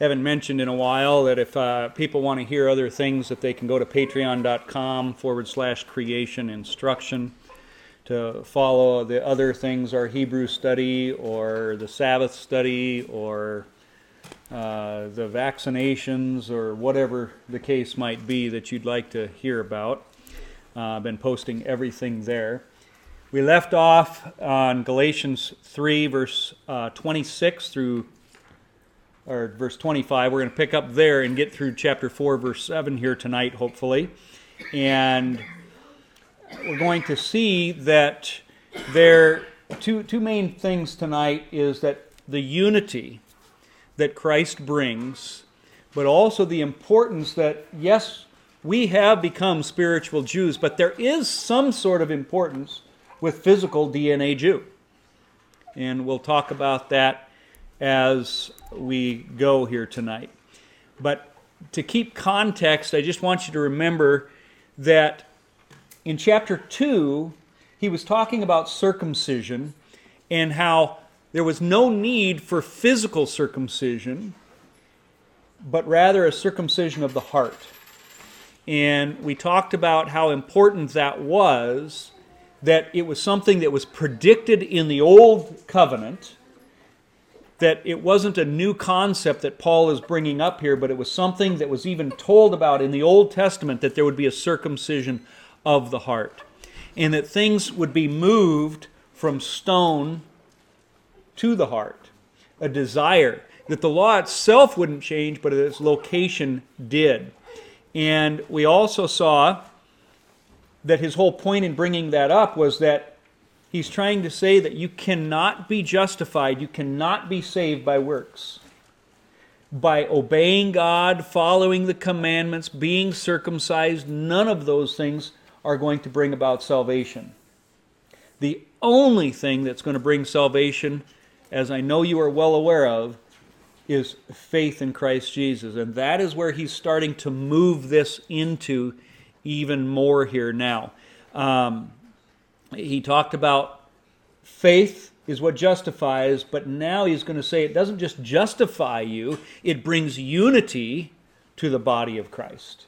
haven't mentioned in a while that if uh, people want to hear other things, that they can go to patreon.com forward slash creation instruction to follow the other things, our Hebrew study or the Sabbath study or uh, the vaccinations or whatever the case might be that you'd like to hear about. Uh, I've been posting everything there. We left off on Galatians 3, verse uh, 26 through or verse 25. We're going to pick up there and get through chapter 4, verse 7 here tonight, hopefully. And we're going to see that there two two main things tonight is that the unity that Christ brings, but also the importance that yes, we have become spiritual Jews, but there is some sort of importance with physical DNA Jew. And we'll talk about that as we go here tonight. But to keep context, I just want you to remember that in chapter 2, he was talking about circumcision and how there was no need for physical circumcision, but rather a circumcision of the heart. And we talked about how important that was, that it was something that was predicted in the old covenant, that it wasn't a new concept that Paul is bringing up here, but it was something that was even told about in the Old Testament that there would be a circumcision of the heart, and that things would be moved from stone to the heart, a desire that the law itself wouldn't change, but its location did. And we also saw that his whole point in bringing that up was that he's trying to say that you cannot be justified, you cannot be saved by works. By obeying God, following the commandments, being circumcised, none of those things are going to bring about salvation. The only thing that's going to bring salvation, as I know you are well aware of, is faith in Christ Jesus. And that is where he's starting to move this into even more here now. Um, he talked about faith is what justifies, but now he's going to say it doesn't just justify you, it brings unity to the body of Christ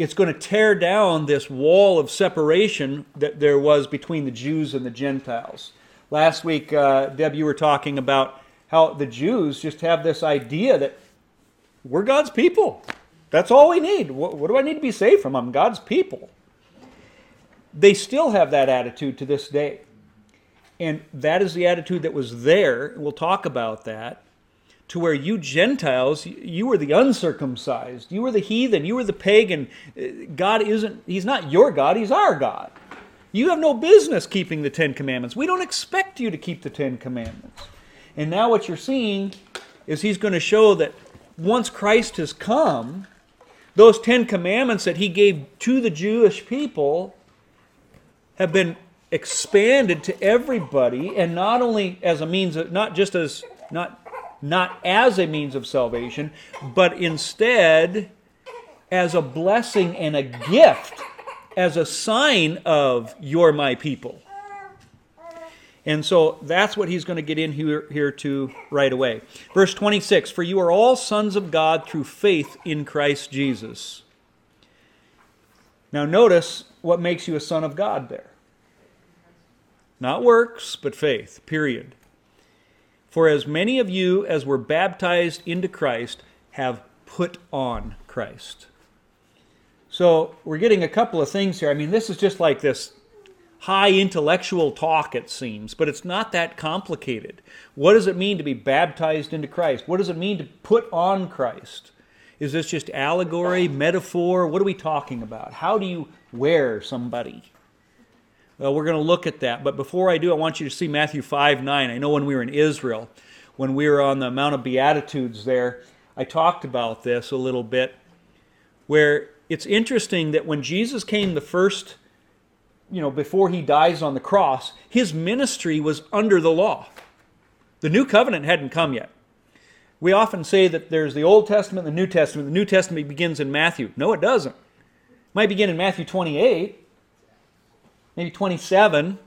it's going to tear down this wall of separation that there was between the Jews and the Gentiles. Last week, uh, Deb, you were talking about how the Jews just have this idea that we're God's people. That's all we need. What, what do I need to be saved from? I'm God's people. They still have that attitude to this day. And that is the attitude that was there. We'll talk about that to where you Gentiles, you were the uncircumcised, you were the heathen, you were the pagan. Uh, God isn't, He's not your God, He's our God. You have no business keeping the Ten Commandments. We don't expect you to keep the Ten Commandments. And now what you're seeing is He's going to show that once Christ has come, those Ten Commandments that He gave to the Jewish people have been expanded to everybody, and not only as a means of, not just as, not not as a means of salvation, but instead as a blessing and a gift, as a sign of you're my people. And so that's what he's going to get in here, here to right away. Verse 26 For you are all sons of God through faith in Christ Jesus. Now, notice what makes you a son of God there. Not works, but faith, period. For as many of you as were baptized into Christ have put on Christ. So we're getting a couple of things here. I mean, this is just like this high intellectual talk, it seems, but it's not that complicated. What does it mean to be baptized into Christ? What does it mean to put on Christ? Is this just allegory, metaphor? What are we talking about? How do you wear somebody? Well, we're going to look at that. But before I do, I want you to see Matthew 5 9. I know when we were in Israel, when we were on the Mount of Beatitudes there, I talked about this a little bit, where it's interesting that when Jesus came the first, you know, before he dies on the cross, his ministry was under the law. The new covenant hadn't come yet. We often say that there's the Old Testament and the New Testament. The New Testament begins in Matthew. No, it doesn't. It might begin in Matthew 28, maybe 27.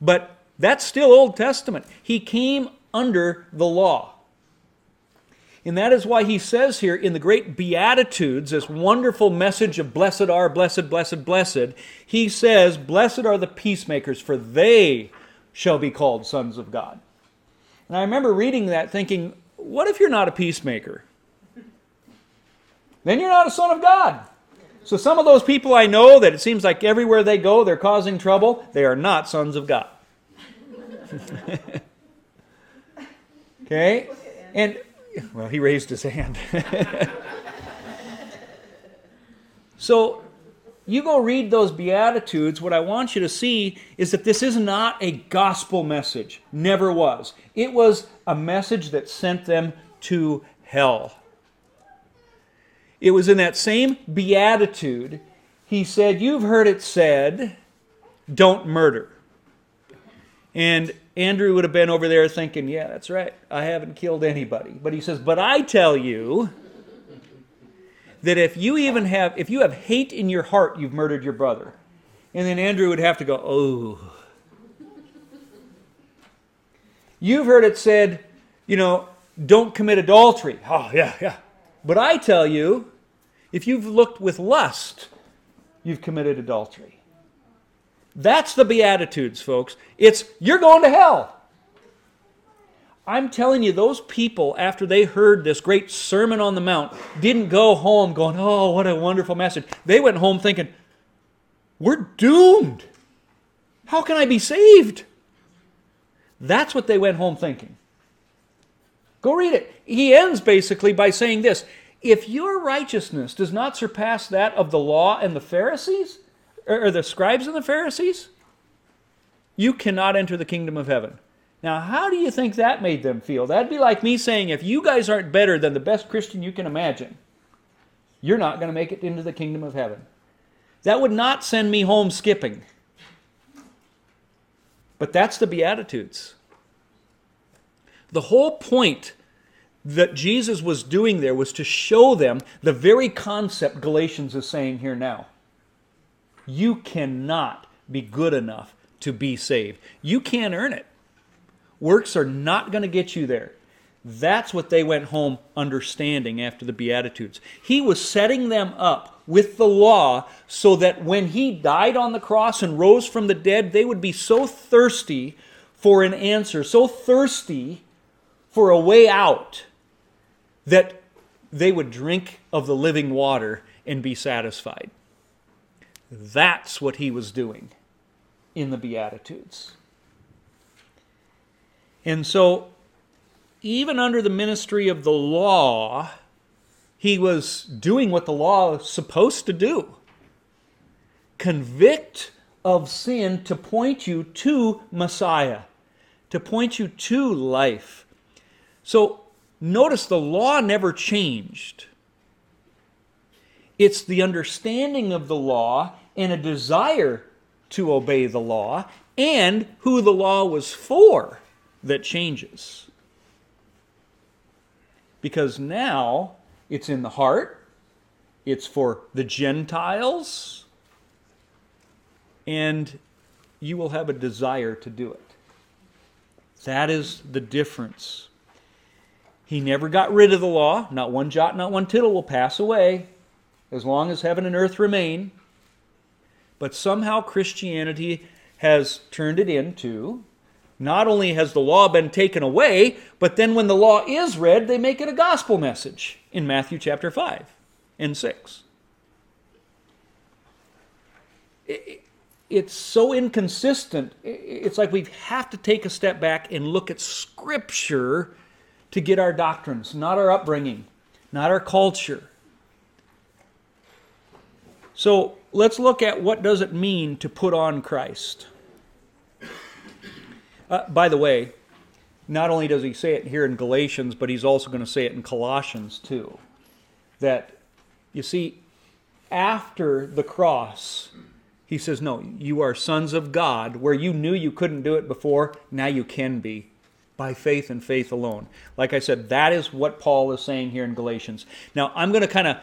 But that's still Old Testament. He came under the law. And that is why he says here in the great Beatitudes, this wonderful message of blessed are, blessed, blessed, blessed, he says, Blessed are the peacemakers, for they shall be called sons of God. And I remember reading that thinking, what if you're not a peacemaker? Then you're not a son of God. So some of those people I know that it seems like everywhere they go they're causing trouble, they are not sons of God. okay? And well, he raised his hand. so you go read those Beatitudes, what I want you to see is that this is not a gospel message. Never was. It was a message that sent them to hell. It was in that same Beatitude, he said, You've heard it said, don't murder. And Andrew would have been over there thinking, Yeah, that's right. I haven't killed anybody. But he says, But I tell you that if you even have, if you have hate in your heart, you've murdered your brother. And then Andrew would have to go, Oh. You've heard it said, you know, don't commit adultery. Oh, yeah, yeah. But I tell you, if you've looked with lust, you've committed adultery. That's the Beatitudes, folks. It's you're going to hell. I'm telling you, those people, after they heard this great Sermon on the Mount, didn't go home going, Oh, what a wonderful message. They went home thinking, We're doomed. How can I be saved? That's what they went home thinking. Go read it. He ends basically by saying this If your righteousness does not surpass that of the law and the Pharisees, or the scribes and the Pharisees, you cannot enter the kingdom of heaven. Now, how do you think that made them feel? That'd be like me saying, if you guys aren't better than the best Christian you can imagine, you're not going to make it into the kingdom of heaven. That would not send me home skipping. But that's the Beatitudes. The whole point that Jesus was doing there was to show them the very concept Galatians is saying here now. You cannot be good enough to be saved. You can't earn it. Works are not going to get you there. That's what they went home understanding after the Beatitudes. He was setting them up with the law so that when he died on the cross and rose from the dead, they would be so thirsty for an answer, so thirsty for a way out, that they would drink of the living water and be satisfied. That's what he was doing in the Beatitudes. And so, even under the ministry of the law, he was doing what the law is supposed to do convict of sin to point you to Messiah, to point you to life. So, notice the law never changed. It's the understanding of the law and a desire to obey the law and who the law was for that changes. Because now it's in the heart, it's for the Gentiles, and you will have a desire to do it. That is the difference. He never got rid of the law. Not one jot, not one tittle will pass away as long as heaven and earth remain. But somehow Christianity has turned it into not only has the law been taken away, but then when the law is read, they make it a gospel message in Matthew chapter 5 and 6. It's so inconsistent. It's like we have to take a step back and look at Scripture to get our doctrines, not our upbringing, not our culture. So let's look at what does it mean to put on Christ. Uh, by the way, not only does he say it here in Galatians, but he's also going to say it in Colossians too. That, you see, after the cross, he says, No, you are sons of God. Where you knew you couldn't do it before, now you can be by faith and faith alone. Like I said, that is what Paul is saying here in Galatians. Now, I'm going to kind of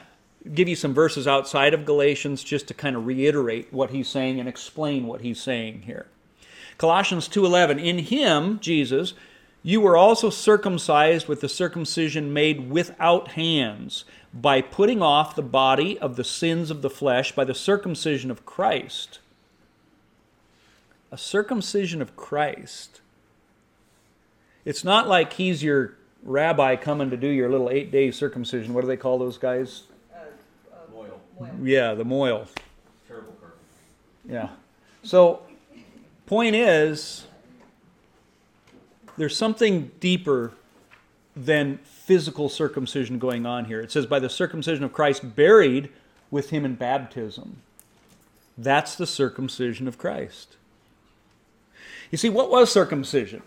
give you some verses outside of Galatians just to kind of reiterate what he's saying and explain what he's saying here. Colossians 2:11 In him Jesus You were also circumcised with the circumcision made without hands, by putting off the body of the sins of the flesh by the circumcision of Christ. A circumcision of Christ. It's not like he's your rabbi coming to do your little eight day circumcision. What do they call those guys? Uh, uh, Loyal. Yeah, the moil. Terrible curse. Yeah. So, point is, there's something deeper than physical circumcision going on here. It says, by the circumcision of Christ, buried with him in baptism. That's the circumcision of Christ. You see, what was circumcision?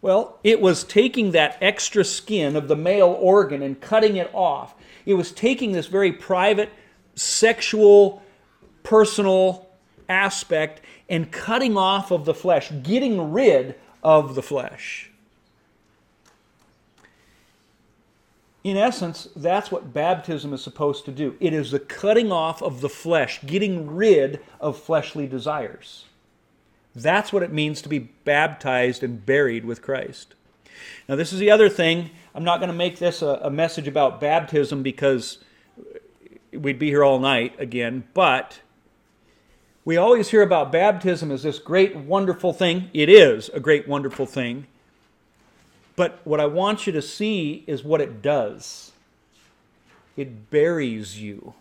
Well, it was taking that extra skin of the male organ and cutting it off. It was taking this very private, sexual, personal aspect and cutting off of the flesh, getting rid of the flesh. In essence, that's what baptism is supposed to do. It is the cutting off of the flesh, getting rid of fleshly desires. That's what it means to be baptized and buried with Christ. Now, this is the other thing. I'm not going to make this a, a message about baptism because we'd be here all night again, but we always hear about baptism as this great, wonderful thing. It is a great, wonderful thing. But what I want you to see is what it does it buries you.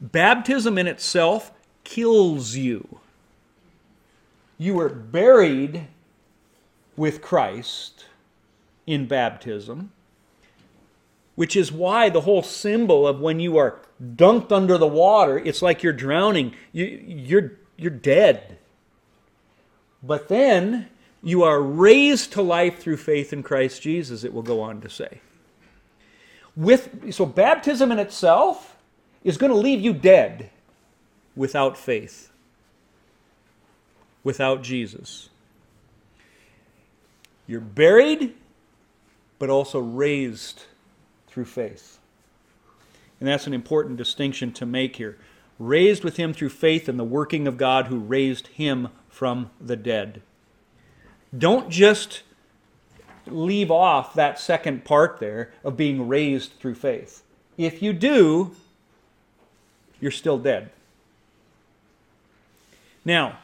Baptism in itself kills you. You were buried with Christ in baptism, which is why the whole symbol of when you are dunked under the water, it's like you're drowning. You, you're, you're dead. But then you are raised to life through faith in Christ Jesus, it will go on to say. With, so baptism in itself is going to leave you dead without faith, without Jesus. You're buried, but also raised through faith. And that's an important distinction to make here. Raised with him through faith in the working of God who raised him from the dead. Don't just leave off that second part there of being raised through faith. If you do, you're still dead. Now,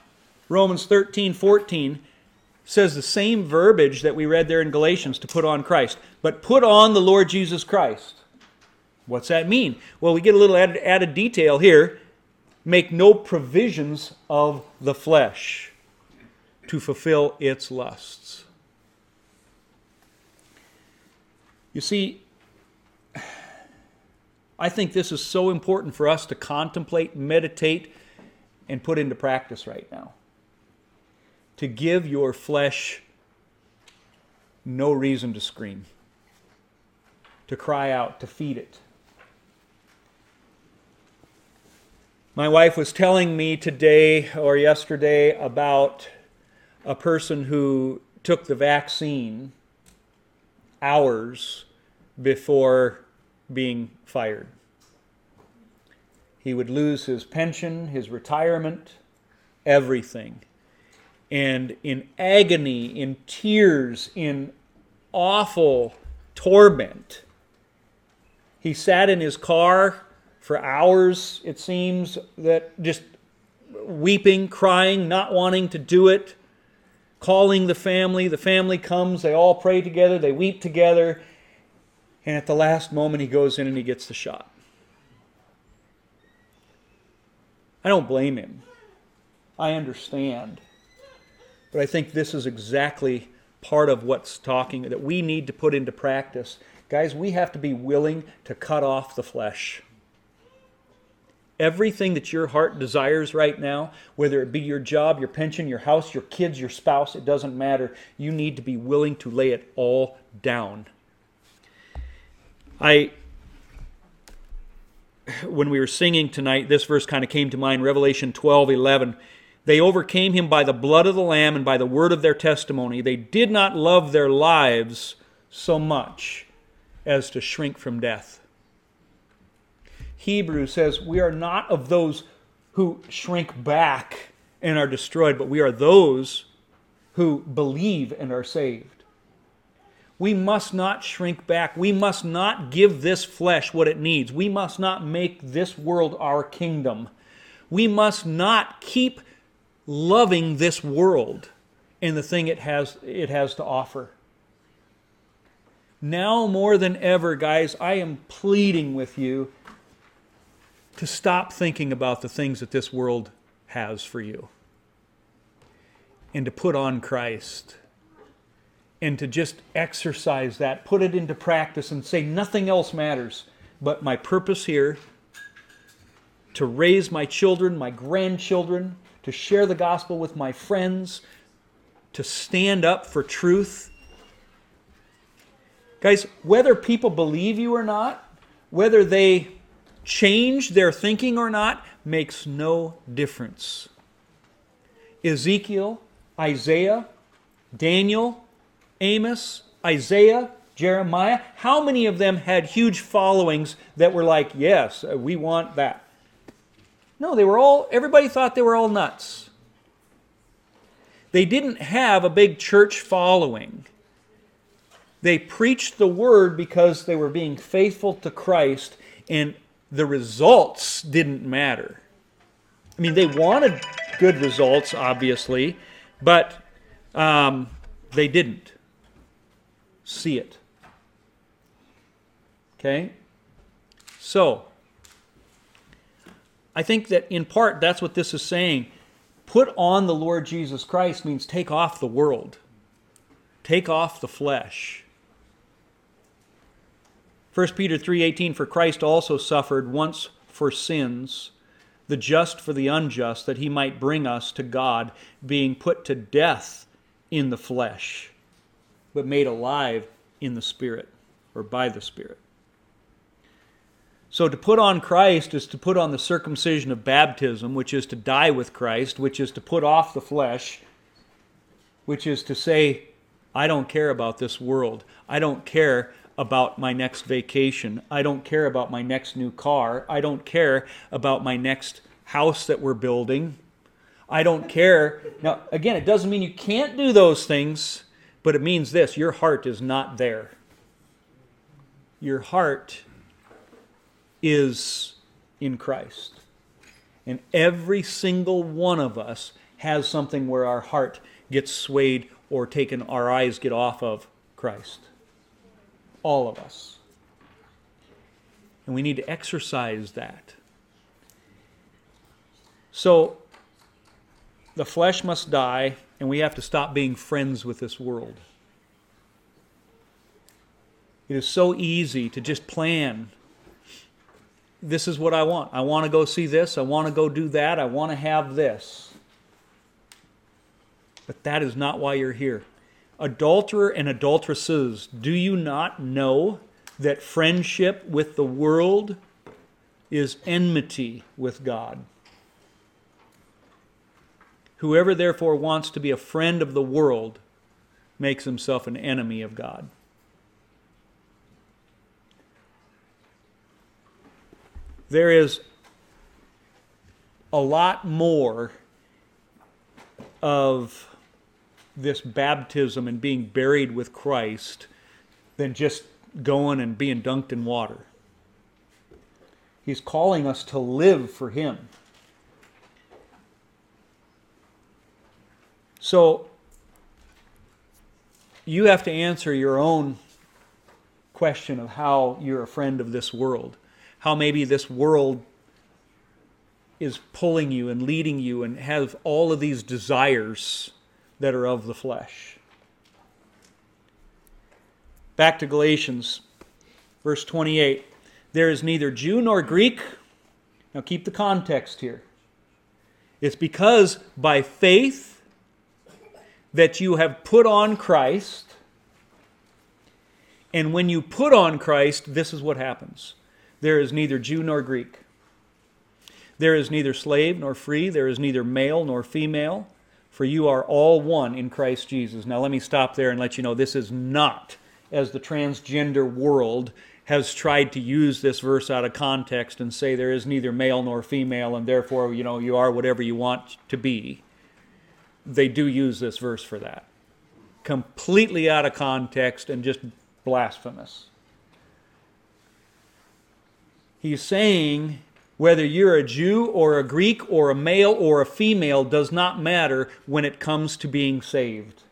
Romans 13, 14 says the same verbiage that we read there in Galatians to put on Christ. But put on the Lord Jesus Christ. What's that mean? Well, we get a little added, added detail here. Make no provisions of the flesh to fulfill its lusts. You see, I think this is so important for us to contemplate, meditate, and put into practice right now. To give your flesh no reason to scream, to cry out, to feed it. My wife was telling me today or yesterday about a person who took the vaccine hours before being fired. He would lose his pension, his retirement, everything. And in agony, in tears, in awful torment, he sat in his car for hours, it seems, that just weeping, crying, not wanting to do it, calling the family. The family comes, they all pray together, they weep together, and at the last moment, he goes in and he gets the shot. I don't blame him. I understand. But I think this is exactly part of what's talking that we need to put into practice. Guys, we have to be willing to cut off the flesh. Everything that your heart desires right now, whether it be your job, your pension, your house, your kids, your spouse, it doesn't matter. You need to be willing to lay it all down. I when we were singing tonight, this verse kind of came to mind Revelation 12 11. They overcame him by the blood of the Lamb and by the word of their testimony. They did not love their lives so much as to shrink from death. Hebrews says, We are not of those who shrink back and are destroyed, but we are those who believe and are saved. We must not shrink back. We must not give this flesh what it needs. We must not make this world our kingdom. We must not keep loving this world and the thing it has, it has to offer. Now more than ever, guys, I am pleading with you to stop thinking about the things that this world has for you and to put on Christ and to just exercise that, put it into practice, and say nothing else matters but my purpose here to raise my children, my grandchildren, to share the gospel with my friends, to stand up for truth. Guys, whether people believe you or not, whether they change their thinking or not, makes no difference. Ezekiel, Isaiah, Daniel, Amos, Isaiah, Jeremiah, how many of them had huge followings that were like, yes, uh, we want that? No, they were all, everybody thought they were all nuts. They didn't have a big church following. They preached the word because they were being faithful to Christ, and the results didn't matter. I mean, they wanted good results, obviously, but um, they didn't see it. Okay? So, I think that in part that's what this is saying. Put on the Lord Jesus Christ means take off the world, take off the flesh. 1 Peter 3:18 for Christ also suffered once for sins the just for the unjust that he might bring us to God being put to death in the flesh but made alive in the spirit or by the spirit. So to put on Christ is to put on the circumcision of baptism, which is to die with Christ, which is to put off the flesh, which is to say, I don't care about this world. I don't care about my next vacation. I don't care about my next new car. I don't care about my next house that we're building. I don't care. Now, again, it doesn't mean you can't do those things, but it means this your heart is not there. Your heart is in Christ. And every single one of us has something where our heart gets swayed or taken, our eyes get off of Christ. All of us. And we need to exercise that. So, the flesh must die, and we have to stop being friends with this world. It is so easy to just plan this is what I want. I want to go see this. I want to go do that. I want to have this. But that is not why you're here. Adulterer and adulteresses, do you not know that friendship with the world is enmity with God? Whoever therefore wants to be a friend of the world makes himself an enemy of God. there is a lot more of this baptism and being buried with Christ than just going and being dunked in water. He's calling us to live for Him. So, you have to answer your own question of how you're a friend of this world how maybe this world is pulling you and leading you and have all of these desires that are of the flesh. Back to Galatians, verse 28. There is neither Jew nor Greek. Now keep the context here. It's because by faith that you have put on Christ. And when you put on Christ, this is what happens there is neither Jew nor Greek. There is neither slave nor free. There is neither male nor female. For you are all one in Christ Jesus. Now, let me stop there and let you know this is not as the transgender world has tried to use this verse out of context and say there is neither male nor female, and therefore, you know, you are whatever you want to be. They do use this verse for that. Completely out of context and just blasphemous. He's saying whether you're a Jew or a Greek or a male or a female does not matter when it comes to being saved.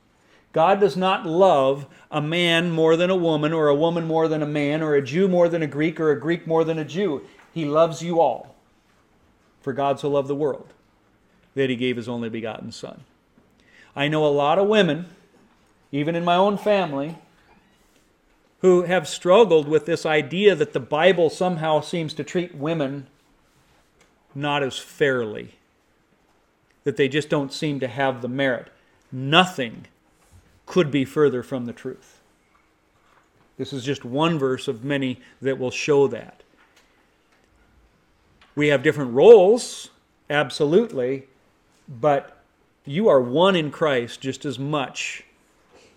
God does not love a man more than a woman, or a woman more than a man, or a Jew more than a Greek, or a Greek more than a Jew. He loves you all. For God so loved the world that he gave his only begotten Son. I know a lot of women, even in my own family, who have struggled with this idea that the Bible somehow seems to treat women not as fairly, that they just don't seem to have the merit. Nothing could be further from the truth. This is just one verse of many that will show that. We have different roles, absolutely, but you are one in Christ just as much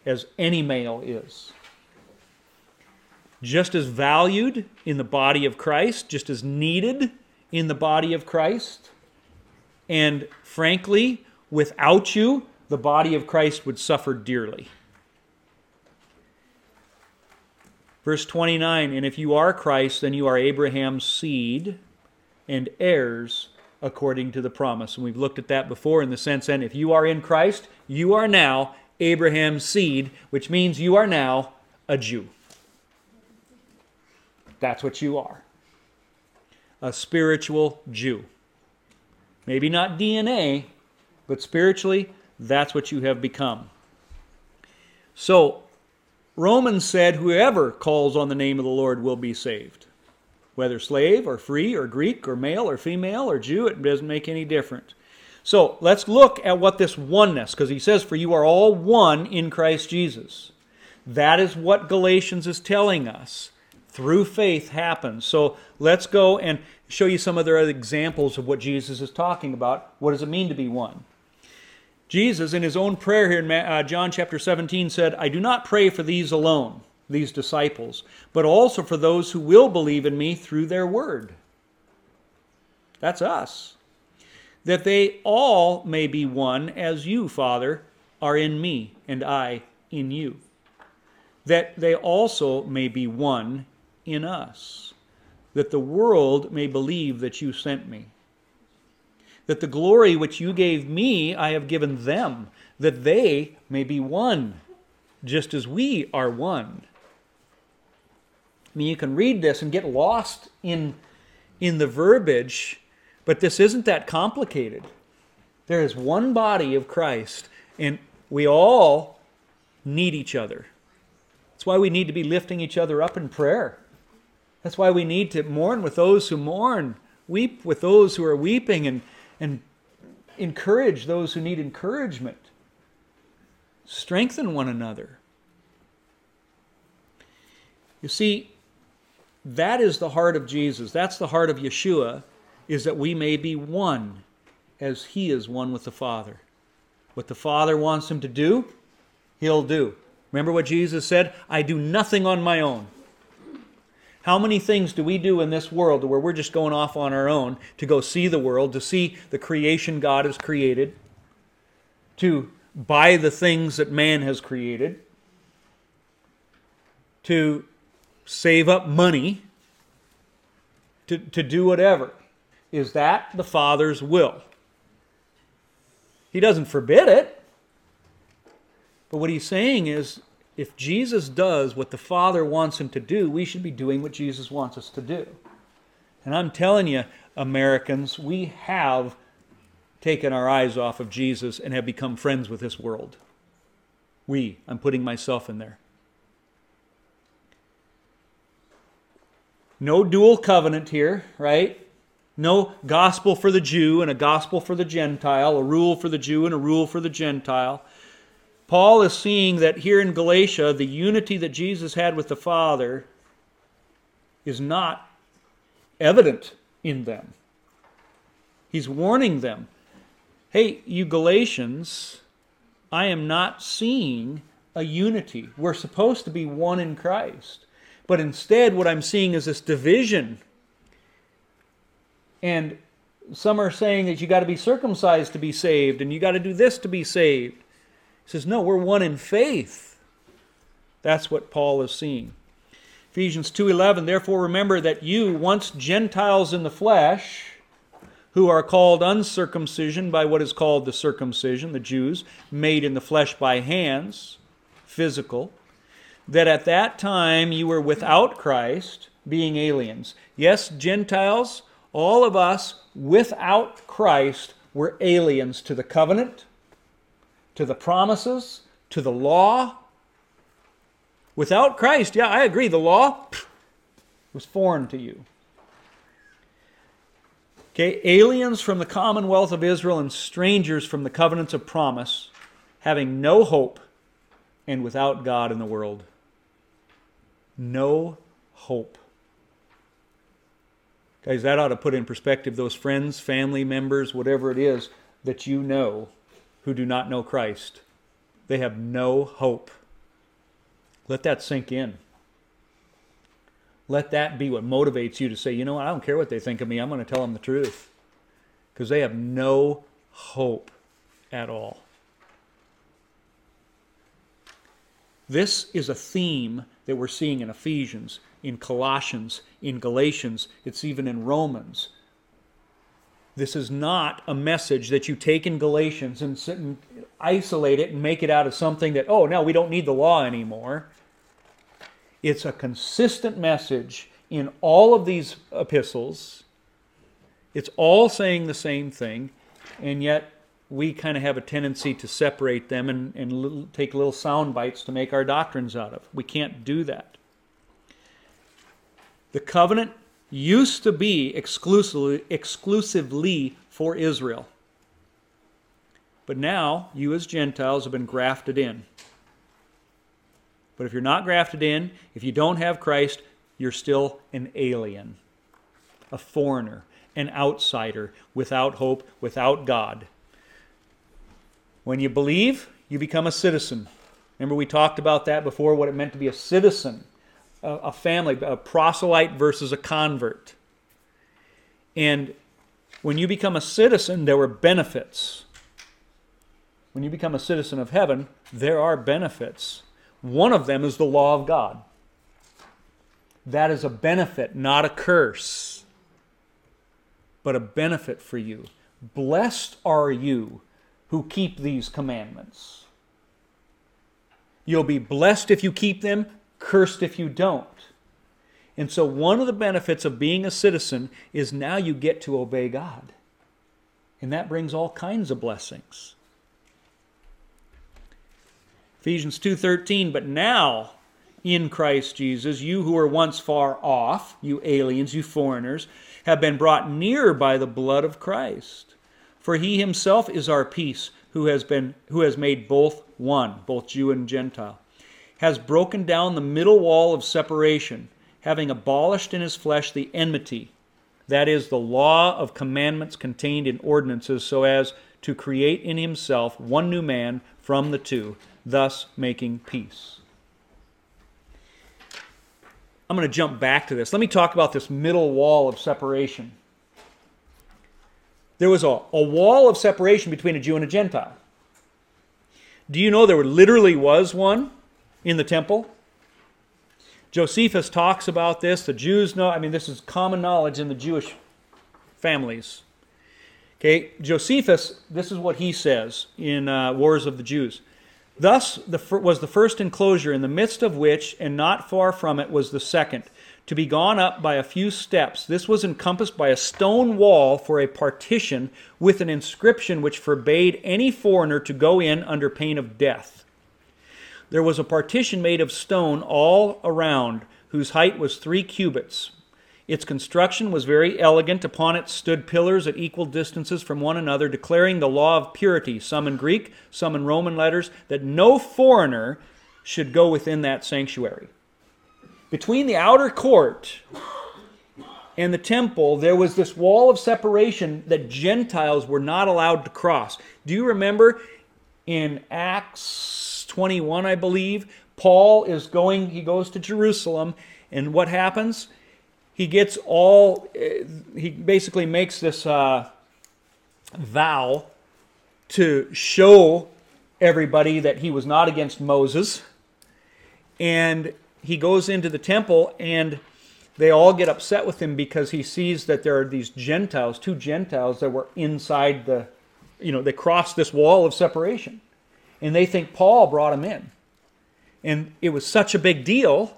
as any male is. Just as valued in the body of Christ, just as needed in the body of Christ. And frankly, without you, the body of Christ would suffer dearly. Verse 29 And if you are Christ, then you are Abraham's seed and heirs according to the promise. And we've looked at that before in the sense that if you are in Christ, you are now Abraham's seed, which means you are now a Jew. That's what you are a spiritual Jew. Maybe not DNA, but spiritually, that's what you have become. So, Romans said, Whoever calls on the name of the Lord will be saved. Whether slave or free or Greek or male or female or Jew, it doesn't make any difference. So let's look at what this oneness, because he says, For you are all one in Christ Jesus. That is what Galatians is telling us. Through faith happens. So let's go and show you some other examples of what Jesus is talking about. What does it mean to be one? Jesus, in his own prayer here in uh, John chapter 17, said, I do not pray for these alone these disciples, but also for those who will believe in me through their word. That's us. That they all may be one, as you, Father, are in me, and I in you. That they also may be one in us. That the world may believe that you sent me. That the glory which you gave me, I have given them, that they may be one, just as we are one. I mean, you can read this and get lost in, in the verbiage, but this isn't that complicated. There is one body of Christ, and we all need each other. That's why we need to be lifting each other up in prayer. That's why we need to mourn with those who mourn, weep with those who are weeping, and, and encourage those who need encouragement. Strengthen one another. You see, that is the heart of Jesus. That's the heart of Yeshua, is that we may be one as he is one with the Father. What the Father wants him to do, he'll do. Remember what Jesus said? I do nothing on my own. How many things do we do in this world where we're just going off on our own to go see the world, to see the creation God has created, to buy the things that man has created, to save up money to, to do whatever. Is that the Father's will? He doesn't forbid it. But what he's saying is if Jesus does what the Father wants him to do, we should be doing what Jesus wants us to do. And I'm telling you, Americans, we have taken our eyes off of Jesus and have become friends with this world. We, I'm putting myself in there. No dual covenant here, right? No gospel for the Jew and a gospel for the Gentile, a rule for the Jew and a rule for the Gentile. Paul is seeing that here in Galatia, the unity that Jesus had with the Father is not evident in them. He's warning them hey, you Galatians, I am not seeing a unity. We're supposed to be one in Christ. But instead, what I'm seeing is this division. And some are saying that you got to be circumcised to be saved and you got to do this to be saved. He says, no, we're one in faith. That's what Paul is seeing. Ephesians 2:11 Therefore remember that you once Gentiles in the flesh who are called uncircumcision by what is called the circumcision the Jews made in the flesh by hands physical that at that time you were without Christ being aliens yes Gentiles all of us without Christ were aliens to the covenant to the promises to the law Without Christ, yeah, I agree, the law was foreign to you. Okay, aliens from the commonwealth of Israel and strangers from the covenants of promise, having no hope and without God in the world. No hope. Guys, that ought to put in perspective those friends, family members, whatever it is that you know who do not know Christ. They have no hope. Let that sink in. Let that be what motivates you to say, you know what, I don't care what they think of me, I'm going to tell them the truth. Because they have no hope at all. This is a theme that we're seeing in Ephesians, in Colossians, in Galatians, it's even in Romans. This is not a message that you take in Galatians and sit and isolate it and make it out of something that, oh, now we don't need the law anymore. It's a consistent message in all of these epistles. It's all saying the same thing, and yet we kind of have a tendency to separate them and, and little, take little sound bites to make our doctrines out of. We can't do that. The covenant used to be exclusively, exclusively for Israel. But now, you as Gentiles have been grafted in. But if you're not grafted in, if you don't have Christ, you're still an alien, a foreigner, an outsider, without hope, without God. When you believe, you become a citizen. Remember, we talked about that before, what it meant to be a citizen a family, a proselyte versus a convert. And when you become a citizen, there were benefits. When you become a citizen of heaven, there are benefits. One of them is the law of God. That is a benefit, not a curse, but a benefit for you. Blessed are you who keep these commandments. You'll be blessed if you keep them, cursed if you don't. And so, one of the benefits of being a citizen is now you get to obey God. And that brings all kinds of blessings. Ephesians 2:13 but now in Christ Jesus you who were once far off you aliens you foreigners have been brought near by the blood of Christ for he himself is our peace who has been who has made both one both Jew and Gentile has broken down the middle wall of separation, having abolished in his flesh the enmity, that is, the law of commandments contained in ordinances, so as to create in himself one new man from the two, thus making peace. I'm going to jump back to this. Let me talk about this middle wall of separation. There was a, a wall of separation between a Jew and a Gentile. Do you know there literally was one? in the temple. Josephus talks about this. The Jews know, I mean, this is common knowledge in the Jewish families. Okay, Josephus, this is what he says in uh, Wars of the Jews. Thus the, was the first enclosure, in the midst of which, and not far from it, was the second, to be gone up by a few steps. This was encompassed by a stone wall for a partition with an inscription which forbade any foreigner to go in under pain of death. There was a partition made of stone all around, whose height was three cubits. Its construction was very elegant. Upon it stood pillars at equal distances from one another, declaring the law of purity, some in Greek, some in Roman letters, that no foreigner should go within that sanctuary. Between the outer court and the temple, there was this wall of separation that Gentiles were not allowed to cross. Do you remember in Acts 21, I believe, Paul is going, he goes to Jerusalem, and what happens? he gets all, uh, he basically makes this uh, vow to show everybody that he was not against Moses. And he goes into the temple, and they all get upset with him because he sees that there are these Gentiles, two Gentiles that were inside the, you know, they crossed this wall of separation. And they think Paul brought them in. And it was such a big deal,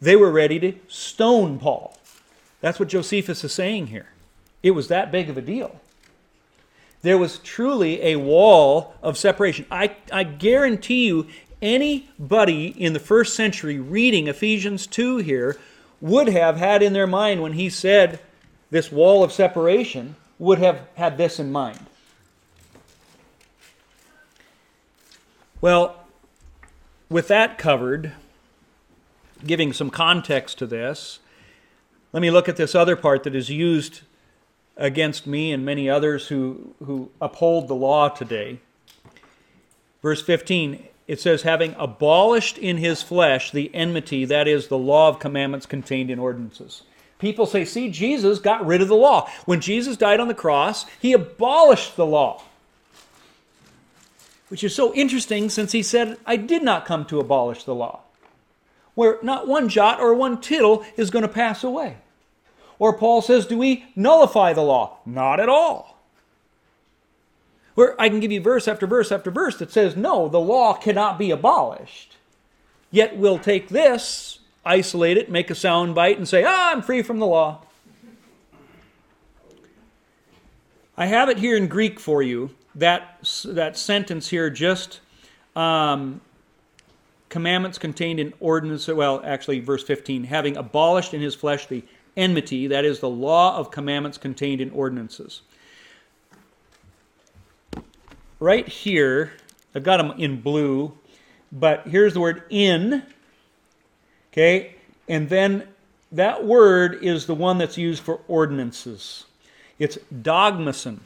they were ready to stone Paul. That's what Josephus is saying here. It was that big of a deal. There was truly a wall of separation. I, I guarantee you, anybody in the first century reading Ephesians 2 here would have had in their mind when he said this wall of separation, would have had this in mind. Well, with that covered, giving some context to this, let me look at this other part that is used against me and many others who, who uphold the law today. Verse 15, it says, having abolished in his flesh the enmity, that is, the law of commandments contained in ordinances. People say, see, Jesus got rid of the law. When Jesus died on the cross, he abolished the law. Which is so interesting since he said, I did not come to abolish the law. Where not one jot or one tittle is going to pass away. Or Paul says, do we nullify the law? Not at all. Where I can give you verse after verse after verse that says, no, the law cannot be abolished. Yet we'll take this, isolate it, make a sound bite, and say, ah, I'm free from the law. I have it here in Greek for you. That, that sentence here just um, commandments contained in ordinance, well, actually, verse 15, having abolished in his flesh the enmity, that is, the law of commandments contained in ordinances right here, I've got them in blue, but here's the word in, okay? And then that word is the one that's used for ordinances. It's dogmasin.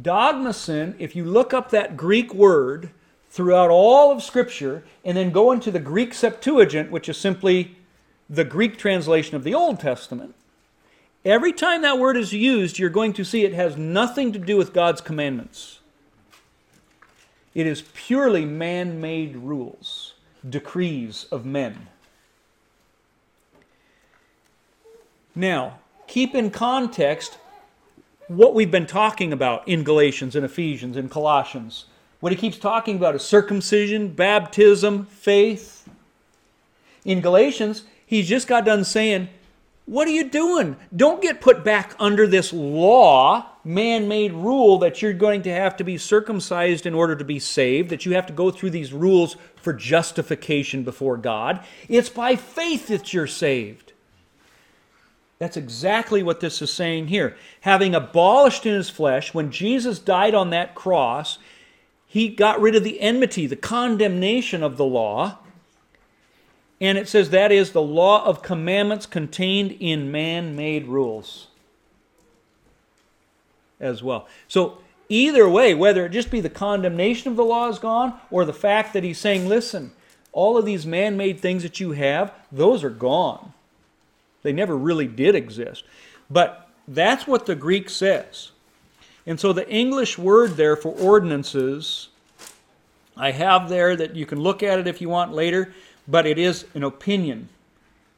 Dogmasin, if you look up that Greek word throughout all of Scripture and then go into the Greek Septuagint, which is simply the Greek translation of the Old Testament, Every time that word is used, you're going to see it has nothing to do with God's commandments. It is purely man made rules, decrees of men. Now, keep in context what we've been talking about in Galatians and Ephesians and Colossians. What he keeps talking about is circumcision, baptism, faith. In Galatians, he's just got done saying what are you doing? Don't get put back under this law, man made rule that you're going to have to be circumcised in order to be saved, that you have to go through these rules for justification before God. It's by faith that you're saved. That's exactly what this is saying here. Having abolished in his flesh, when Jesus died on that cross, he got rid of the enmity, the condemnation of the law and it says that is the law of commandments contained in man made rules as well. So, either way, whether it just be the condemnation of the law is gone or the fact that he's saying, listen, all of these man made things that you have, those are gone. They never really did exist. But that's what the Greek says. And so the English word there for ordinances, I have there that you can look at it if you want later but it is an opinion.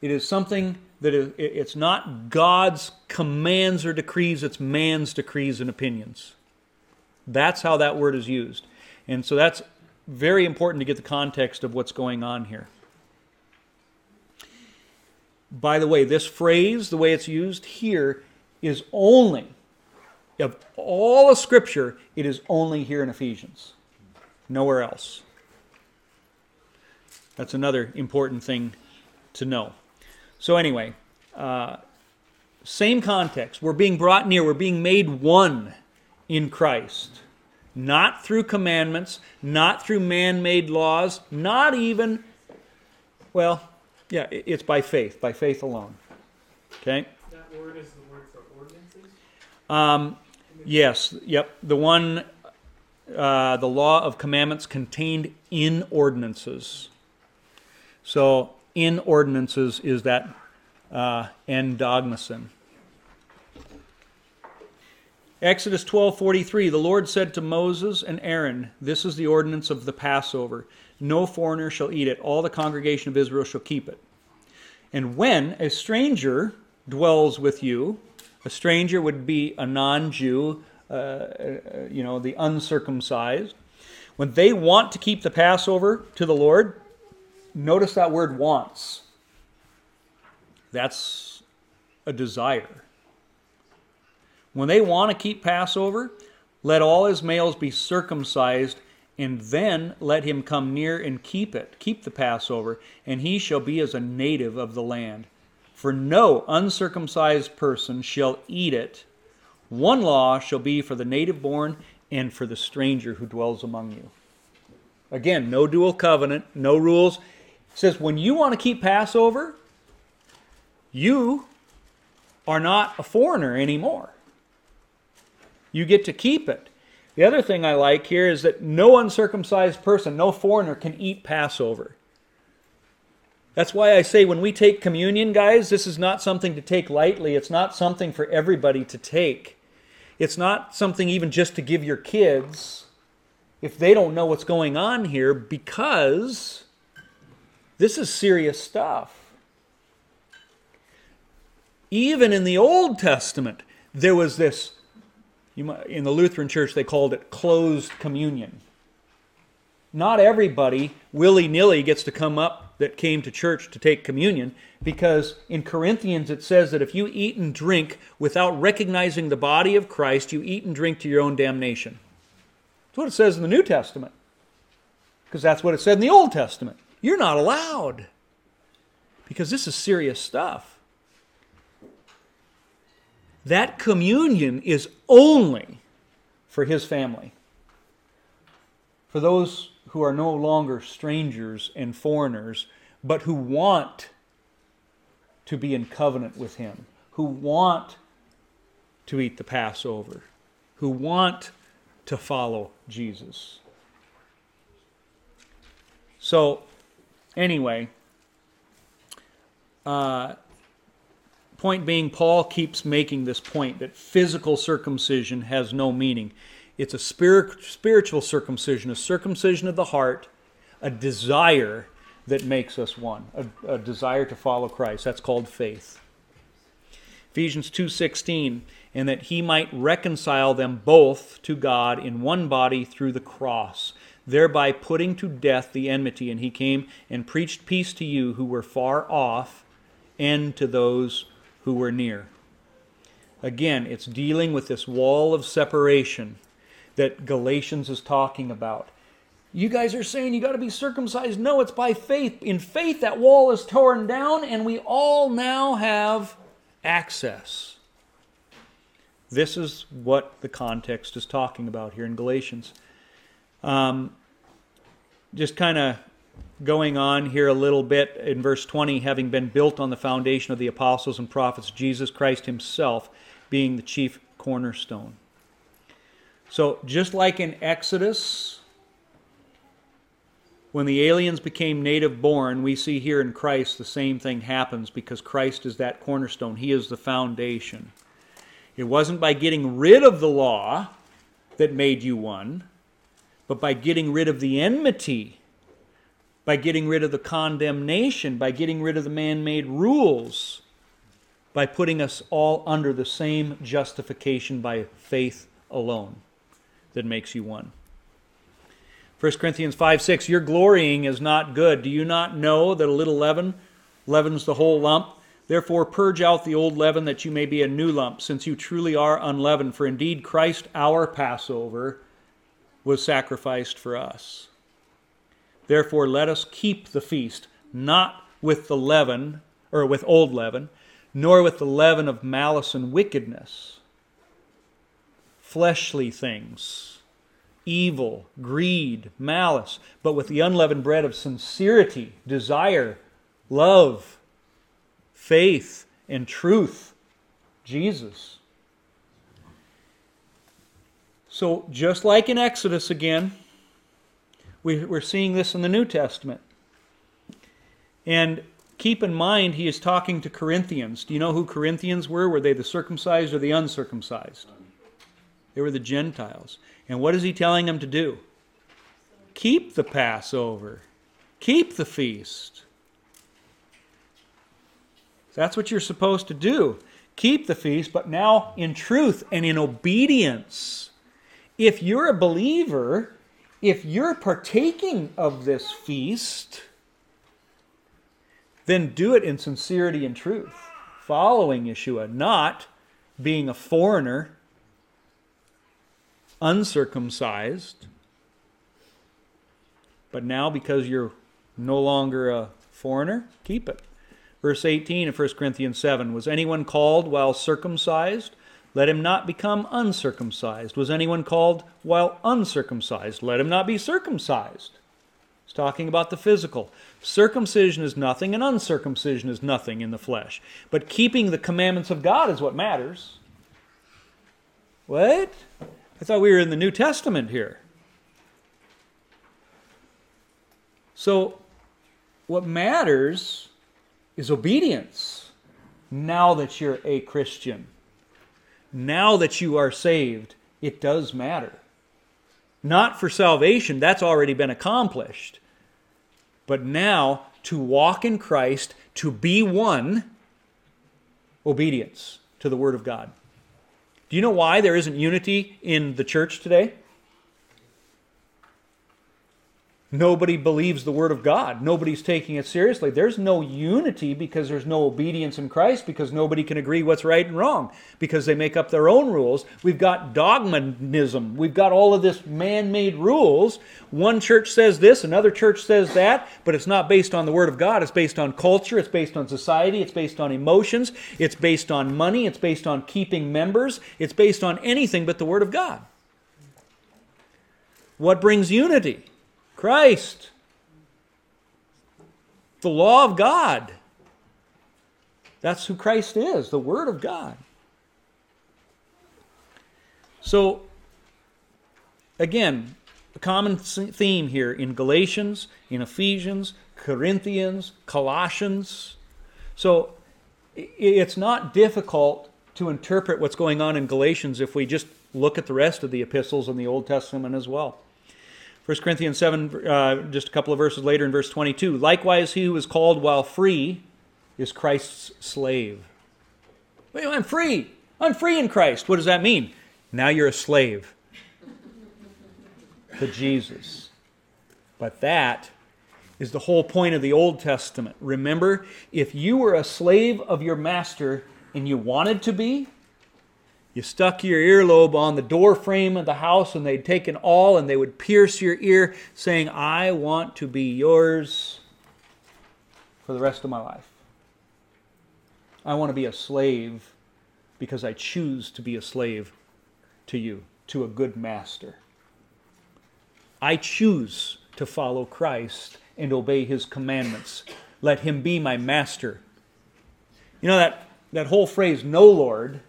It is something that is, it's not God's commands or decrees, it's man's decrees and opinions. That's how that word is used. And so that's very important to get the context of what's going on here. By the way, this phrase, the way it's used here, is only, of all of Scripture, it is only here in Ephesians. Nowhere else. That's another important thing to know. So, anyway, uh, same context. We're being brought near, we're being made one in Christ. Not through commandments, not through man made laws, not even, well, yeah, it's by faith, by faith alone. Okay? That word is the word for ordinances? Um, yes, yep. The one, uh, the law of commandments contained in ordinances. So, in ordinances is that uh, and dogmasin. Exodus 12:43 The Lord said to Moses and Aaron, This is the ordinance of the Passover. No foreigner shall eat it. All the congregation of Israel shall keep it. And when a stranger dwells with you, a stranger would be a non-Jew, uh, uh, you know, the uncircumcised. When they want to keep the Passover to the Lord, notice that word wants. That's a desire. When they want to keep Passover, let all his males be circumcised, and then let him come near and keep it, keep the Passover, and he shall be as a native of the land. For no uncircumcised person shall eat it. One law shall be for the native born and for the stranger who dwells among you. Again, no dual covenant, no rules. Says when you want to keep Passover, you are not a foreigner anymore. You get to keep it. The other thing I like here is that no uncircumcised person, no foreigner, can eat Passover. That's why I say when we take communion, guys, this is not something to take lightly. It's not something for everybody to take. It's not something even just to give your kids if they don't know what's going on here because this is serious stuff. Even in the Old Testament, there was this might, in the Lutheran church, they called it closed communion. Not everybody willy nilly gets to come up that came to church to take communion because in Corinthians it says that if you eat and drink without recognizing the body of Christ, you eat and drink to your own damnation. That's what it says in the New Testament because that's what it said in the Old Testament. You're not allowed because this is serious stuff that communion is only for his family. For those who are no longer strangers and foreigners, but who want to be in covenant with him, who want to eat the Passover, who want to follow Jesus. So, anyway, uh, Point being, Paul keeps making this point that physical circumcision has no meaning. It's a spirit, spiritual circumcision, a circumcision of the heart, a desire that makes us one, a, a desire to follow Christ. That's called faith. Ephesians 2:16, and that he might reconcile them both to God in one body through the cross, thereby putting to death the enmity, and he came and preached peace to you who were far off and to those who were near. Again, it's dealing with this wall of separation that Galatians is talking about. You guys are saying you got to be circumcised. No, it's by faith. In faith, that wall is torn down, and we all now have access. This is what the context is talking about here in Galatians. Um, just kind of going on here a little bit in verse 20, having been built on the foundation of the apostles and prophets, Jesus Christ himself being the chief cornerstone. So, just like in Exodus, when the aliens became native born, we see here in Christ the same thing happens because Christ is that cornerstone. He is the foundation. It wasn't by getting rid of the law that made you one, but by getting rid of the enmity by getting rid of the condemnation, by getting rid of the man made rules, by putting us all under the same justification by faith alone that makes you one. 1 Corinthians 5 6, your glorying is not good. Do you not know that a little leaven leavens the whole lump? Therefore, purge out the old leaven that you may be a new lump, since you truly are unleavened. For indeed, Christ our Passover was sacrificed for us. Therefore, let us keep the feast, not with the leaven, or with old leaven, nor with the leaven of malice and wickedness, fleshly things, evil, greed, malice, but with the unleavened bread of sincerity, desire, love, faith, and truth, Jesus. So, just like in Exodus again, we, are seeing this in the New Testament. And keep in mind he is talking to Corinthians. Do you know who Corinthians were? Were they the circumcised or the uncircumcised? They were the Gentiles. And what is he telling them to do? Keep the Passover, keep the feast. That's what you're supposed to do. Keep the feast, but now in truth and in obedience. If you're a believer, if you're partaking of this feast, then do it in sincerity and truth, following Yeshua, not being a foreigner, uncircumcised. But now, because you're no longer a foreigner, keep it. Verse 18 of 1 Corinthians 7 Was anyone called while circumcised? Let him not become uncircumcised. Was anyone called while uncircumcised? Let him not be circumcised. It's talking about the physical. Circumcision is nothing, and uncircumcision is nothing in the flesh. But keeping the commandments of God is what matters. What? I thought we were in the New Testament here. So, what matters is obedience now that you're a Christian. Now that you are saved, it does matter. Not for salvation, that's already been accomplished. But now, to walk in Christ, to be one, obedience to the Word of God. Do you know why there isn't unity in the church today? Nobody believes the Word of God. Nobody's taking it seriously. There's no unity because there's no obedience in Christ, because nobody can agree what's right and wrong, because they make up their own rules. We've got dogmatism. We've got all of this man made rules. One church says this, another church says that, but it's not based on the Word of God. It's based on culture, it's based on society, it's based on emotions, it's based on money, it's based on keeping members, it's based on anything but the Word of God. What brings unity? Christ. The law of God. That's who Christ is, the Word of God. So, again, a common theme here in Galatians, in Ephesians, Corinthians, Colossians. So, it's not difficult to interpret what's going on in Galatians if we just look at the rest of the epistles in the Old Testament as well. 1 Corinthians 7, uh, just a couple of verses later in verse 22. Likewise, he who is called while free is Christ's slave. Wait, I'm free. I'm free in Christ. What does that mean? Now you're a slave to Jesus. But that is the whole point of the Old Testament. Remember, if you were a slave of your master and you wanted to be, you stuck your earlobe on the door frame of the house and they'd take an awl and they would pierce your ear saying, I want to be yours for the rest of my life. I want to be a slave because I choose to be a slave to you, to a good master. I choose to follow Christ and obey his commandments. Let him be my master. You know that, that whole phrase, no Lord,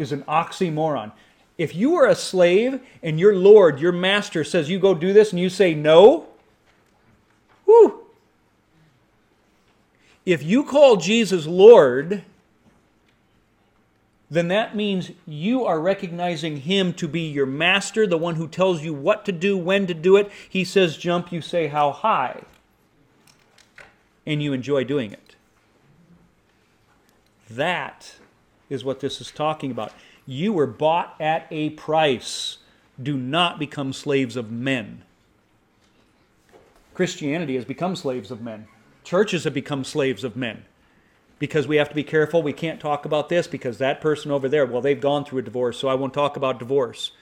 is an oxymoron. If you are a slave and your Lord, your master says you go do this and you say no, whoo. If you call Jesus Lord, then that means you are recognizing him to be your master, the one who tells you what to do, when to do it. He says jump, you say how high. And you enjoy doing it. That is what this is talking about. You were bought at a price. Do not become slaves of men. Christianity has become slaves of men. Churches have become slaves of men because we have to be careful. We can't talk about this because that person over there, well, they've gone through a divorce, so I won't talk about divorce.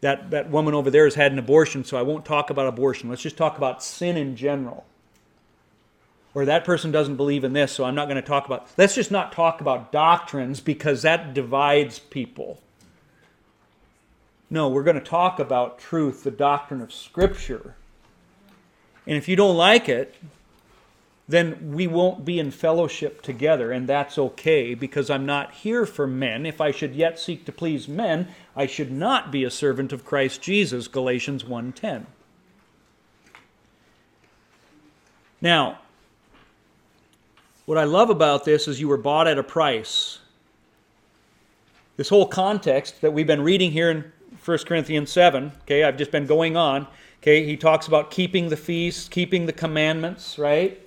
That, that woman over there has had an abortion, so I won't talk about abortion. Let's just talk about sin in general or that person doesn't believe in this, so I'm not going to talk about. Let's just not talk about doctrines because that divides people. No, we're going to talk about truth, the doctrine of Scripture. And if you don't like it, then we won't be in fellowship together, and that's okay because I'm not here for men. If I should yet seek to please men, I should not be a servant of Christ Jesus, Galatians 1:10. What I love about this is you were bought at a price. This whole context that we've been reading here in 1 Corinthians 7, okay, I've just been going on. Okay, he talks about keeping the feast, keeping the commandments, right?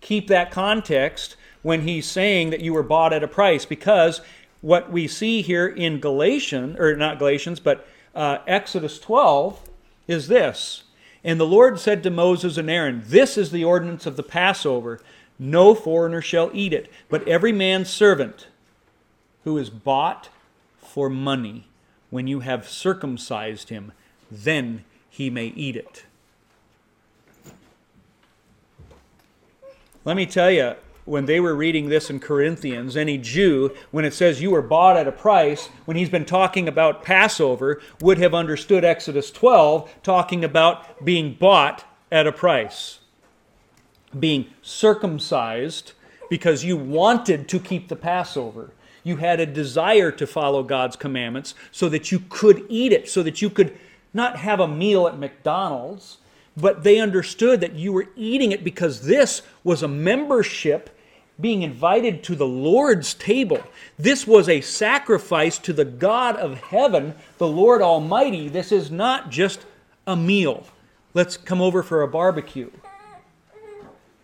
Keep that context when he's saying that you were bought at a price because what we see here in Galatians, or not Galatians, but uh, Exodus 12 is this. And the Lord said to Moses and Aaron, This is the ordinance of the Passover. No foreigner shall eat it, but every man's servant who is bought for money, when you have circumcised him, then he may eat it. Let me tell you, when they were reading this in Corinthians, any Jew, when it says you were bought at a price, when he's been talking about Passover, would have understood Exodus 12, talking about being bought at a price. Being circumcised because you wanted to keep the Passover. You had a desire to follow God's commandments so that you could eat it, so that you could not have a meal at McDonald's, but they understood that you were eating it because this was a membership being invited to the Lord's table. This was a sacrifice to the God of heaven, the Lord Almighty. This is not just a meal. Let's come over for a barbecue.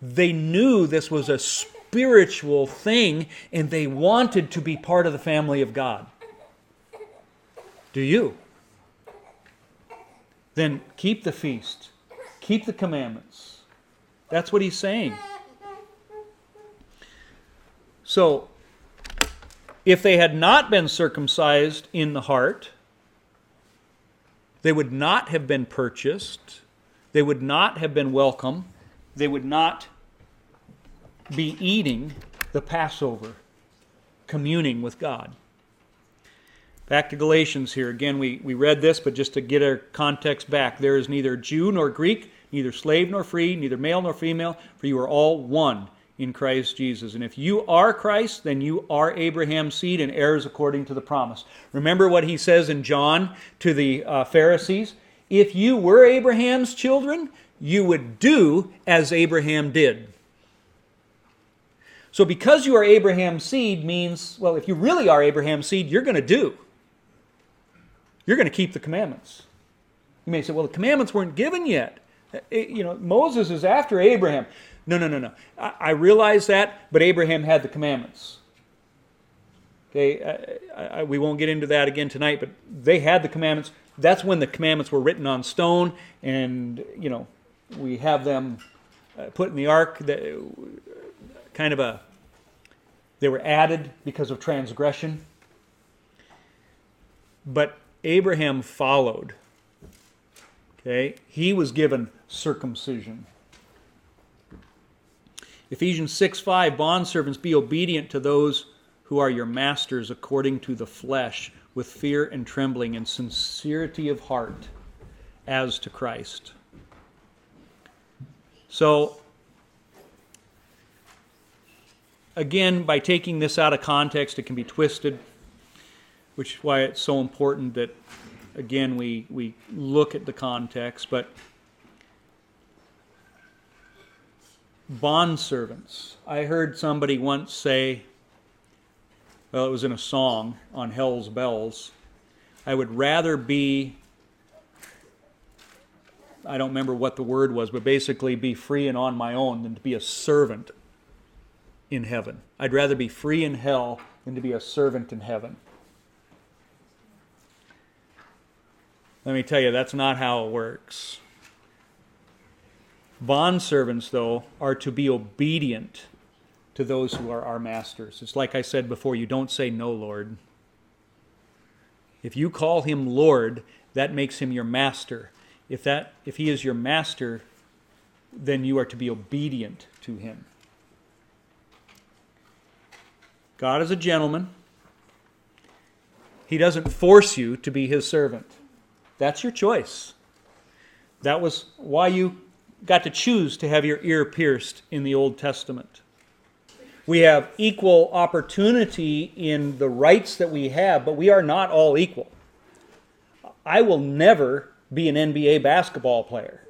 They knew this was a spiritual thing and they wanted to be part of the family of God. Do you? Then keep the feast Keep the commandments. That's what he's saying. So, if they had not been circumcised in the heart, they would not have been purchased, they would not have been welcome, they would not be eating the Passover, communing with God. Back to Galatians here. Again, we, we read this, but just to get our context back, there is neither Jew nor Greek, neither slave nor free, neither male nor female, for you are all one in Christ Jesus. And if you are Christ, then you are Abraham's seed and heirs according to the promise. Remember what he says in John to the uh, Pharisees? If you were Abraham's children, you would do as Abraham did. So, because you are Abraham's seed means, well, if you really are Abraham's seed, you're going to do. You're going to keep the commandments. You may say, well, the commandments weren't given yet. It, you know, Moses is after Abraham. No, no, no, no. I, I realize that, but Abraham had the commandments. Okay, I, I, we won't get into that again tonight, but they had the commandments. That's when the commandments were written on stone, and you know, we have them uh, put in the ark. That kind of a they were added because of transgression. But Abraham followed. Okay, he was given circumcision. Ephesians 6 5 Bondservants, be obedient to those who are your masters according to the flesh, with fear and trembling and sincerity of heart, as to Christ. So, again, by taking this out of context, it can be twisted, which is why it's so important that, again, we, we look at the context. But bond servants. I heard somebody once say, well, it was in a song on Hell's Bells. I would rather be, I don't remember what the word was, but basically be free and on my own than to be a servant in heaven. I'd rather be free in hell than to be a servant in heaven. Let me tell you, that's not how it works. Bond servants, though, are to be obedient to those who are our masters. It's like I said before you don't say no, Lord. If you call him Lord, that makes him your master. If, that, if he is your master, then you are to be obedient to him. God is a gentleman. He doesn't force you to be his servant. That's your choice. That was why you got to choose to have your ear pierced in the Old Testament. We have equal opportunity in the rights that we have, but we are not all equal. I will never be an NBA basketball player.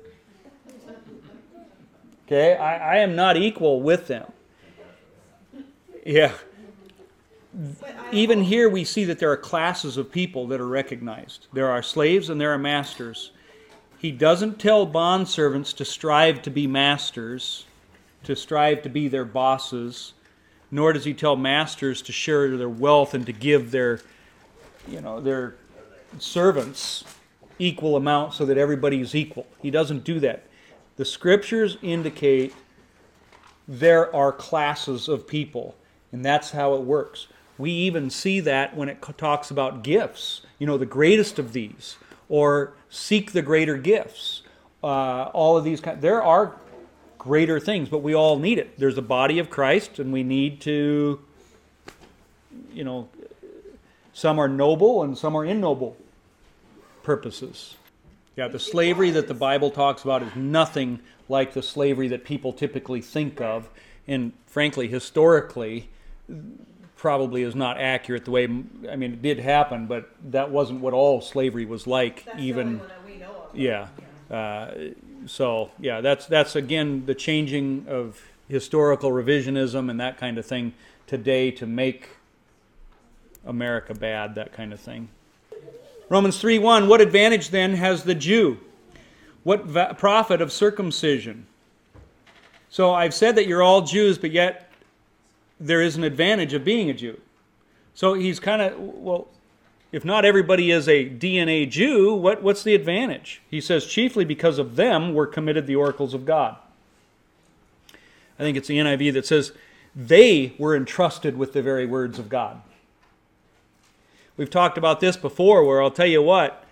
Okay, I, I am not equal with them. Yeah. Even here, we see that there are classes of people that are recognized. There are slaves and there are masters. He doesn't tell bondservants to strive to be masters, to strive to be their bosses, nor does he tell masters to share their wealth and to give their, you know, their servants equal amount so that everybody is equal. He doesn't do that. The scriptures indicate there are classes of people, and that's how it works. We even see that when it talks about gifts, you know, the greatest of these, or seek the greater gifts. Uh, all of these kind, there are greater things, but we all need it. There's a body of Christ, and we need to, you know, some are noble and some are ignoble purposes. Yeah, the slavery that the Bible talks about is nothing like the slavery that people typically think of, and frankly, historically, probably is not accurate the way, I mean, it did happen, but that wasn't what all slavery was like, That's even. only one that we know of. Yeah. Uh, so yeah, that's that's again the changing of historical revisionism and that kind of thing today to make America bad, that kind of thing. Romans 3 1 What advantage then has the Jew? What va- profit of circumcision? So I've said that you're all Jews, but yet there is an advantage of being a Jew. So he's kind of, well, if not everybody is a DNA Jew, what, what's the advantage? He says, chiefly because of them were committed the oracles of God. I think it's the NIV that says, they were entrusted with the very words of God. We've talked about this before, where I'll tell you what,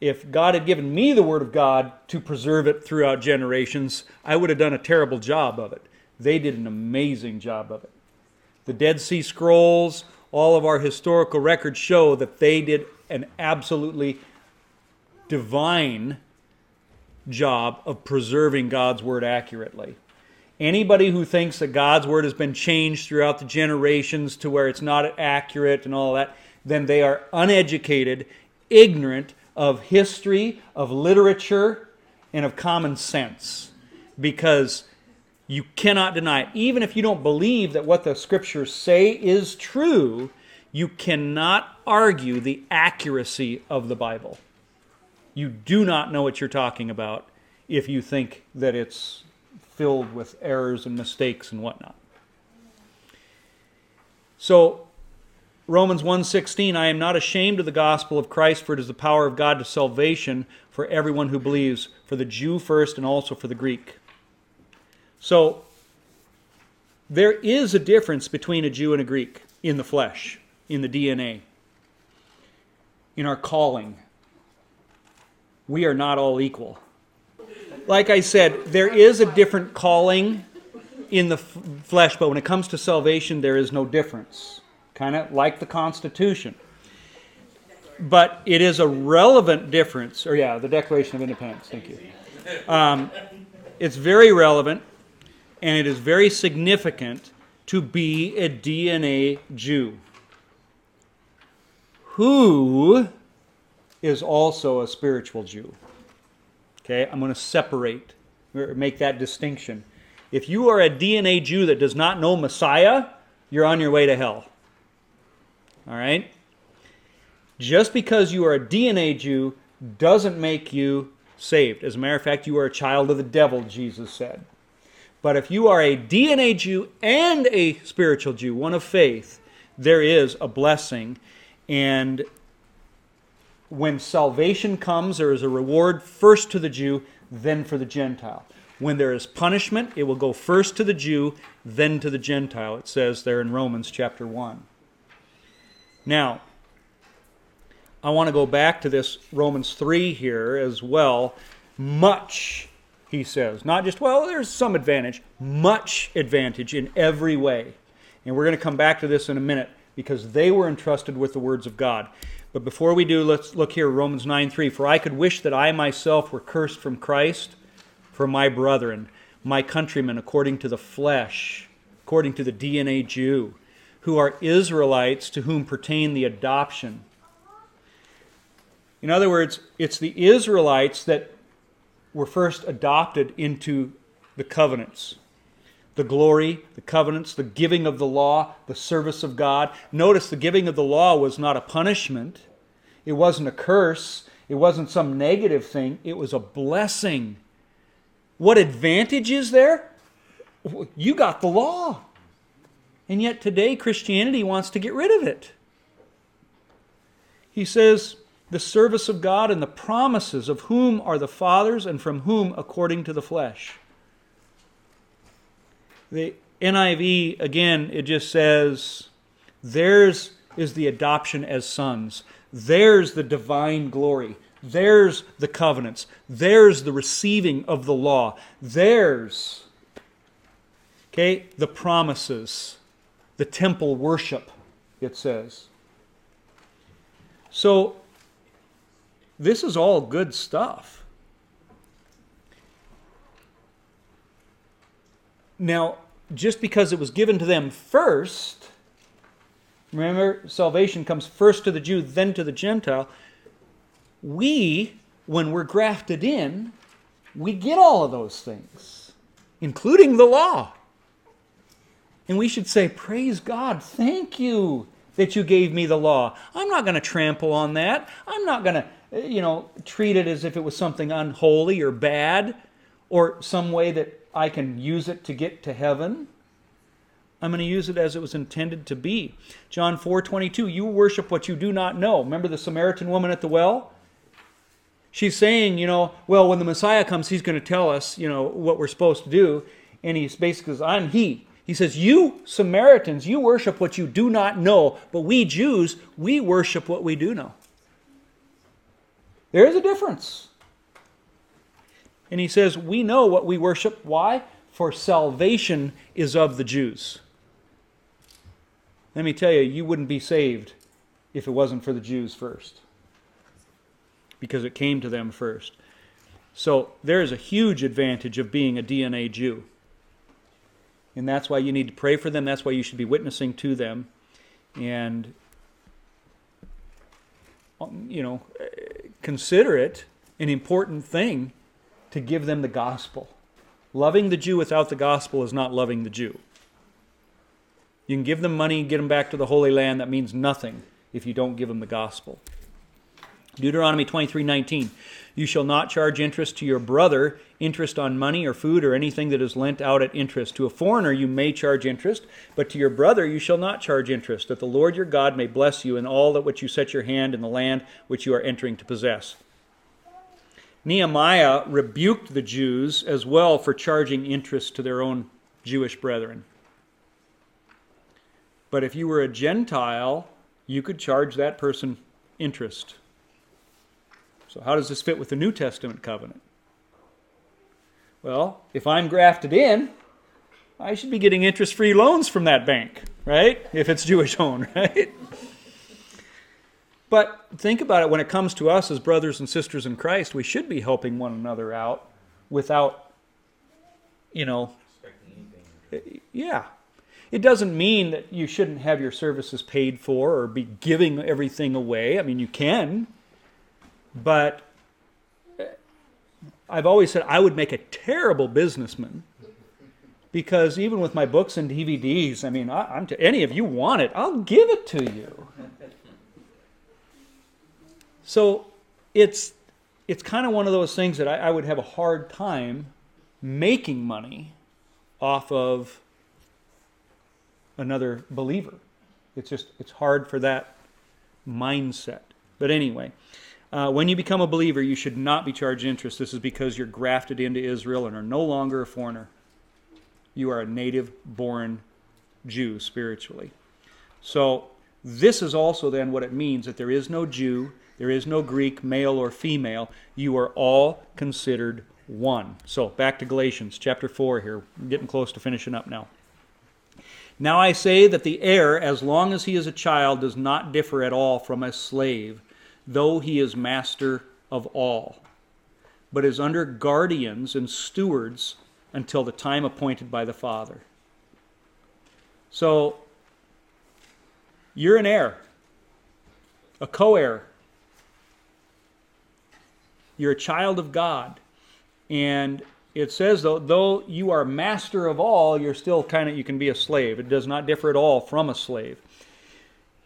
if God had given me the Word of God to preserve it throughout generations, I would have done a terrible job of it. They did an amazing job of it. The Dead Sea Scrolls, all of our historical records show that they did an absolutely divine job of preserving God's Word accurately. Anybody who thinks that God's Word has been changed throughout the generations to where it's not accurate and all that, then they are uneducated, ignorant of history, of literature, and of common sense. Because you cannot deny it. Even if you don't believe that what the scriptures say is true, you cannot argue the accuracy of the Bible. You do not know what you're talking about if you think that it's filled with errors and mistakes and whatnot. So Romans 1:16 I am not ashamed of the gospel of Christ for it is the power of God to salvation for everyone who believes for the Jew first and also for the Greek. So there is a difference between a Jew and a Greek in the flesh, in the DNA, in our calling. We are not all equal. Like I said, there is a different calling in the f- flesh, but when it comes to salvation, there is no difference. Kind of like the Constitution. But it is a relevant difference, or yeah, the Declaration of Independence, thank you. Um, it's very relevant and it is very significant to be a DNA Jew who is also a spiritual Jew. Okay, I'm going to separate make that distinction. If you are a DNA Jew that does not know Messiah, you're on your way to hell. All right? Just because you are a DNA Jew doesn't make you saved. As a matter of fact, you are a child of the devil, Jesus said. But if you are a DNA Jew and a spiritual Jew, one of faith, there is a blessing. And when salvation comes, there is a reward first to the Jew, then for the Gentile. When there is punishment, it will go first to the Jew, then to the Gentile. It says there in Romans chapter 1. Now, I want to go back to this Romans 3 here as well. Much, he says. Not just, well, there's some advantage, much advantage in every way. And we're going to come back to this in a minute because they were entrusted with the words of God. But before we do, let's look here, Romans 9 3. For I could wish that I myself were cursed from Christ for my brethren, my countrymen, according to the flesh, according to the DNA Jew, who are Israelites to whom pertain the adoption. In other words, it's the Israelites that were first adopted into the covenants. the glory, the covenants, the giving of the law, the service of God. Notice the giving of the law was not a punishment, it wasn't a curse, it wasn't some negative thing, it was a blessing. What advantage is there? You got the law. And yet today, Christianity wants to get rid of it. He says, the service of God and the promises of whom are the fathers and from whom according to the flesh. The NIV, again, it just says, theirs is the adoption as sons, there's the divine glory, there's the covenants, there's the receiving of the law, there's, okay, the promises, the temple worship, it says. So, this is all good stuff. Now, just because it was given to them first, remember, salvation comes first to the Jew, then to the Gentile. We, when we're grafted in, we get all of those things, including the law. And we should say, Praise God, thank you that you gave me the law. I'm not going to trample on that. I'm not going to, eh, you know, treat it as if it was something unholy or bad or some way that I can use it to get to heaven. I'm going to use it as it was intended to be. John 4:22, you worship what you do not know. Remember the Samaritan woman at the well? She's saying, you know, well, when the Messiah comes, he's going to tell us, you know, what we're supposed to do. And he's basically says, I'm he. He says, You Samaritans, you worship what you do not know, but we Jews, we worship what we do know. There is a difference. And he says, We know what we worship. Why? For salvation is of the Jews. Let me tell you, you wouldn't be saved if it wasn't for the Jews first, because it came to them first. So there is a huge advantage of being a DNA Jew. And that's why you need to pray for them. That's why you should be witnessing to them. And, um, you know, consider it an important thing to give them the gospel. Loving the Jew without the gospel is not loving the Jew. You can give them money get them back to the Holy Land. That means nothing if you don't give them the gospel. Deuteronomy 23:19 You shall not charge interest to your brother interest on money or food or anything that is lent out at interest. To a foreigner you may charge interest but to your brother you shall not charge interest that the Lord your God may bless you in all that which you set your hand in the land which you are entering to possess. Nehemiah rebuked the Jews as well for charging interest to their own Jewish brethren. But if you were a Gentile you could charge that person interest so, how does this fit with the New Testament covenant? Well, if I'm grafted in, I should be getting interest free loans from that bank, right? If it's Jewish owned, right? But think about it when it comes to us as brothers and sisters in Christ, we should be helping one another out without, you know, yeah. It doesn't mean that you shouldn't have your services paid for or be giving everything away. I mean, you can, but uh, I've always said I would make a terrible businessman because even with my books and DVDs, I mean, I, am any of you want it, I'll give it to you. So it's it's kind of one of those things that I, I would have a hard time making money off of another believer. It's just it's hard for that mindset. But anyway. Uh, when you become a believer, you should not be charged interest. This is because you're grafted into Israel and are no longer a foreigner. You are a native born Jew spiritually. So, this is also then what it means that there is no Jew, there is no Greek, male or female. You are all considered one. So, back to Galatians chapter 4 here. We're getting close to finishing up now. Now I say that the heir, as long as he is a child, does not differ at all from a slave though he is master of all, but is under guardians and stewards until the time appointed by the Father. So, you're an heir, a co heir. You're a child of God. And it says though, though you are master of all, you're still kind of you can be a slave. It does not differ at all from a slave.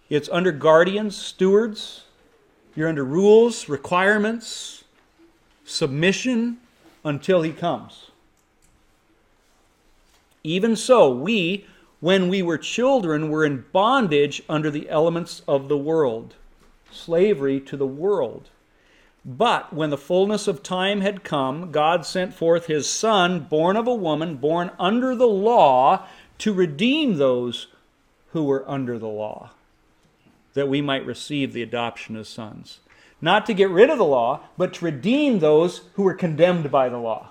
It's under guardians, stewards. You're under rules, requirements, submission until he comes. Even so, we, when we were children, were in bondage under the elements of the world, slavery to the world. But when the fullness of time had come, God sent forth his Son, born of a woman, born under the law, to redeem those who were under the law, that we might receive the adoption as sons. Not to get rid of the law, but to redeem those who were condemned by the law,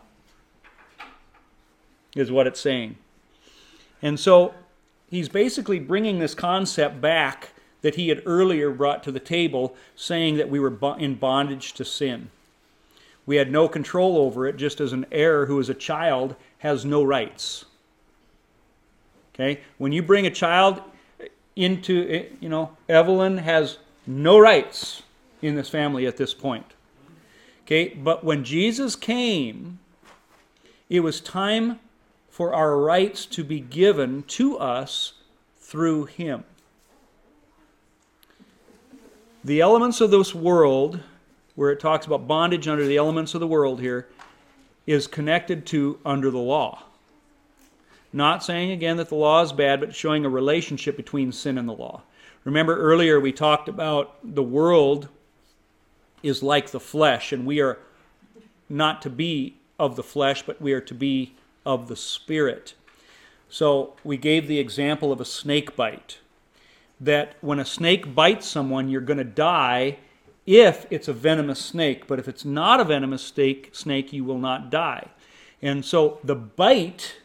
is what it's saying. And so he's basically bringing this concept back that he had earlier brought to the table, saying that we were in bondage to sin. We had no control over it, just as an heir who is a child has no rights. Okay? When you bring a child into, eh, you know, Evelyn has no rights in this family at this point. Okay? But when Jesus came, it was time for our rights to be given to us through him. The elements of this world, where it talks about bondage under the elements of the world here, is connected to under the law. Not saying again that the law is bad, but showing a relationship between sin and the law. Remember earlier we talked about the world is like the flesh, and we are not to be of the flesh, but we are to be of the spirit. So we gave the example of a snake bite that when a snake bites someone, you're going to die if it's a venomous snake. But if it's not a venomous snake, snake, you will not die. And so the bite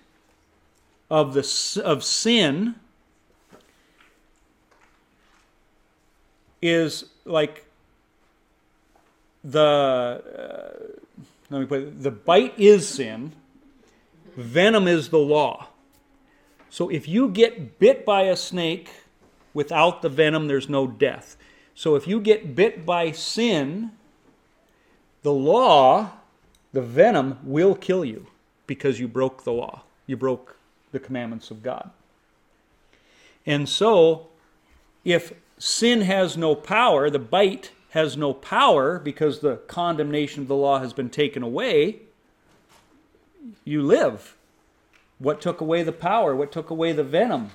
of the of sin is like the uh, let me put it, the bite is sin. Venom is the law. So if you get bit by a snake Without the venom, there's no death. So if you get bit by sin, the law, the venom, will kill you because you broke the law. You broke the commandments of God. And so, if sin has no power, the bite has no power because the condemnation of the law has been taken away, you live. What took away the power? What took away the venom?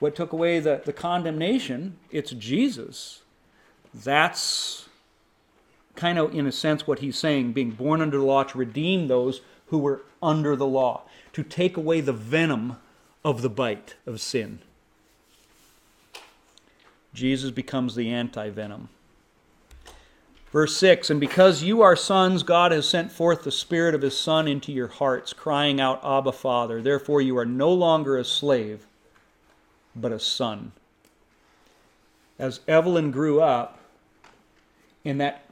what took away the, the condemnation, it's Jesus. That's kind of, in a sense, what he's saying being born under the law to redeem those who were under the law, to take away the venom of the bite of sin. Jesus becomes the anti venom. Verse 6 And because you are sons, God has sent forth the Spirit of His Son into your hearts, crying out, Abba, Father. Therefore, you are no longer a slave but a son. As Evelyn grew up, in that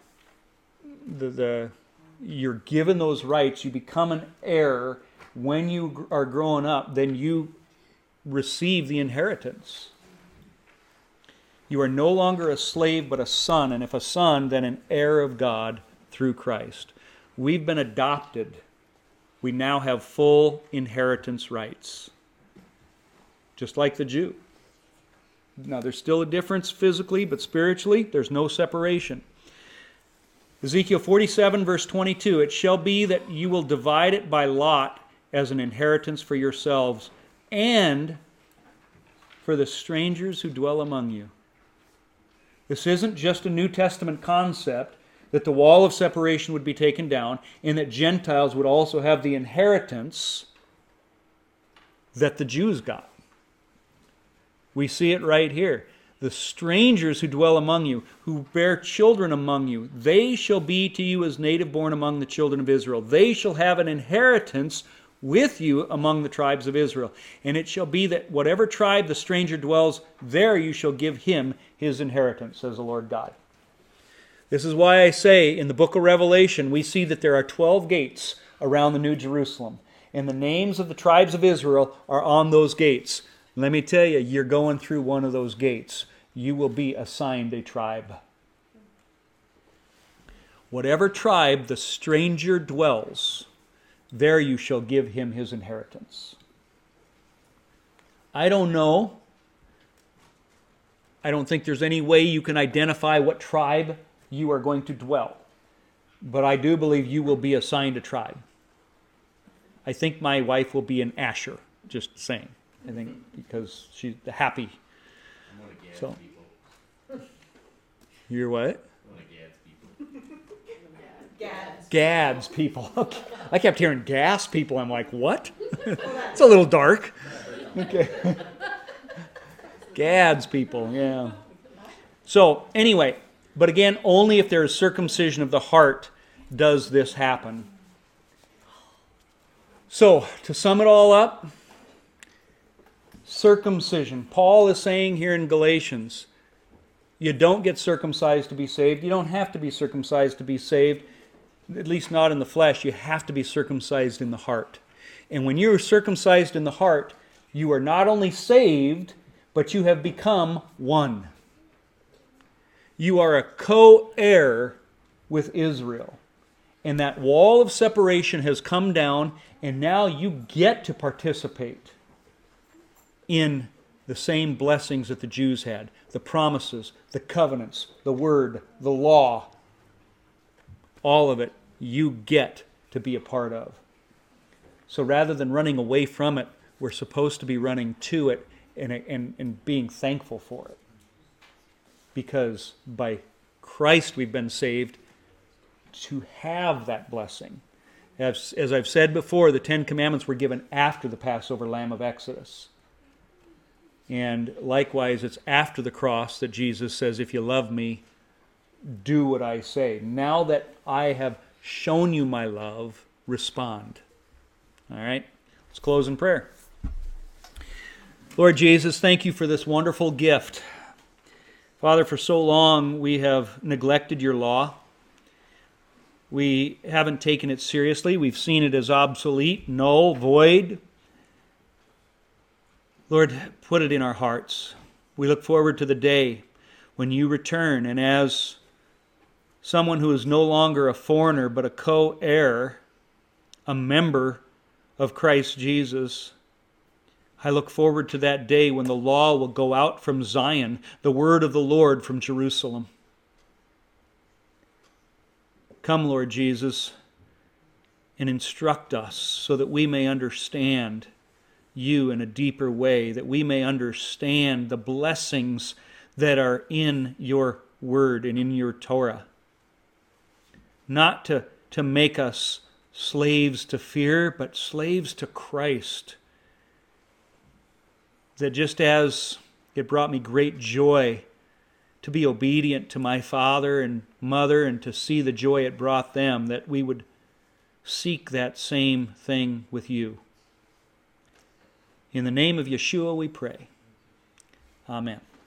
the, the you're given those rights, you become an heir when you are growing up, then you receive the inheritance. You are no longer a slave, but a son, and if a son, then an heir of God through Christ. We've been adopted. We now have full inheritance rights just like the Jew. Now, there's still a difference physically, but spiritually, there's no separation. Ezekiel 47, verse 22 It shall be that you will divide it by lot as an inheritance for yourselves and for the strangers who dwell among you. This isn't just a New Testament concept that the wall of separation would be taken down and that Gentiles would also have the inheritance that the Jews got. We see it right here. The strangers who dwell among you, who bear children among you, they shall be to you as native born among the children of Israel. They shall have an inheritance with you among the tribes of Israel. And it shall be that whatever tribe the stranger dwells, there you shall give him his inheritance, says the Lord God. This is why I say in the book of Revelation, we see that there are 12 gates around the New Jerusalem. And the names of the tribes of Israel are on those gates. Let me tell you, you're going through one of those gates. You will be assigned a tribe. Whatever tribe the stranger dwells, there you shall give him his inheritance. I don't know. I don't think there's any way you can identify what tribe you are going to dwell. But I do believe you will be assigned a tribe. I think my wife will be an Asher, just saying. I think because she's happy. I'm one of Gad's So. people. You're what? One of Gad's people. Gads. Gads people. I kept hearing gas people. I'm like, what? it's a little dark. Okay. Gads people, yeah. So, anyway, but again, only if there is circumcision of the heart does this happen. So, to sum it all up, circumcision. Paul is saying here in Galatians, you don't get circumcised to be saved. You don't have to be circumcised to be saved at least not in the flesh, you have to be circumcised in the heart. And when you're circumcised in the heart, you are not only saved, but you have become one. You are a co heir with Israel. And that wall of separation has come down, and now you get to participate in the same blessings that the Jews had the promises, the covenants, the word, the law, all of it you get to be a part of. So rather than running away from it, we're supposed to be running to it and, and, and being thankful for it. Because by Christ we've been saved to have that blessing. As, as I've said before, the Ten Commandments were given after the Passover lamb of Exodus. And likewise, it's after the cross that Jesus says, If you love me, do what I say. Now that I have shown you my love, respond. All right? Let's close in prayer. Lord Jesus, thank you for this wonderful gift. Father, for so long we have neglected your law. We haven't taken it seriously. We've seen it as obsolete, null, void. Lord, put it in our hearts. We look forward to the day when you return, and as someone who is no longer a foreigner but a co heir, a member of Christ Jesus. I look forward to that day when the law will go out from Zion, the word of the Lord from Jerusalem. Come, Lord Jesus, and instruct us so that we may understand you in a deeper way, that we may understand the blessings that are in your word and in your Torah not to, to make us slaves to fear, but slaves to Christ. That just as it brought me great joy to be obedient to my father and mother and to see the joy it brought them, that we would seek that same thing with you. In the name of Yeshua we pray. Amen.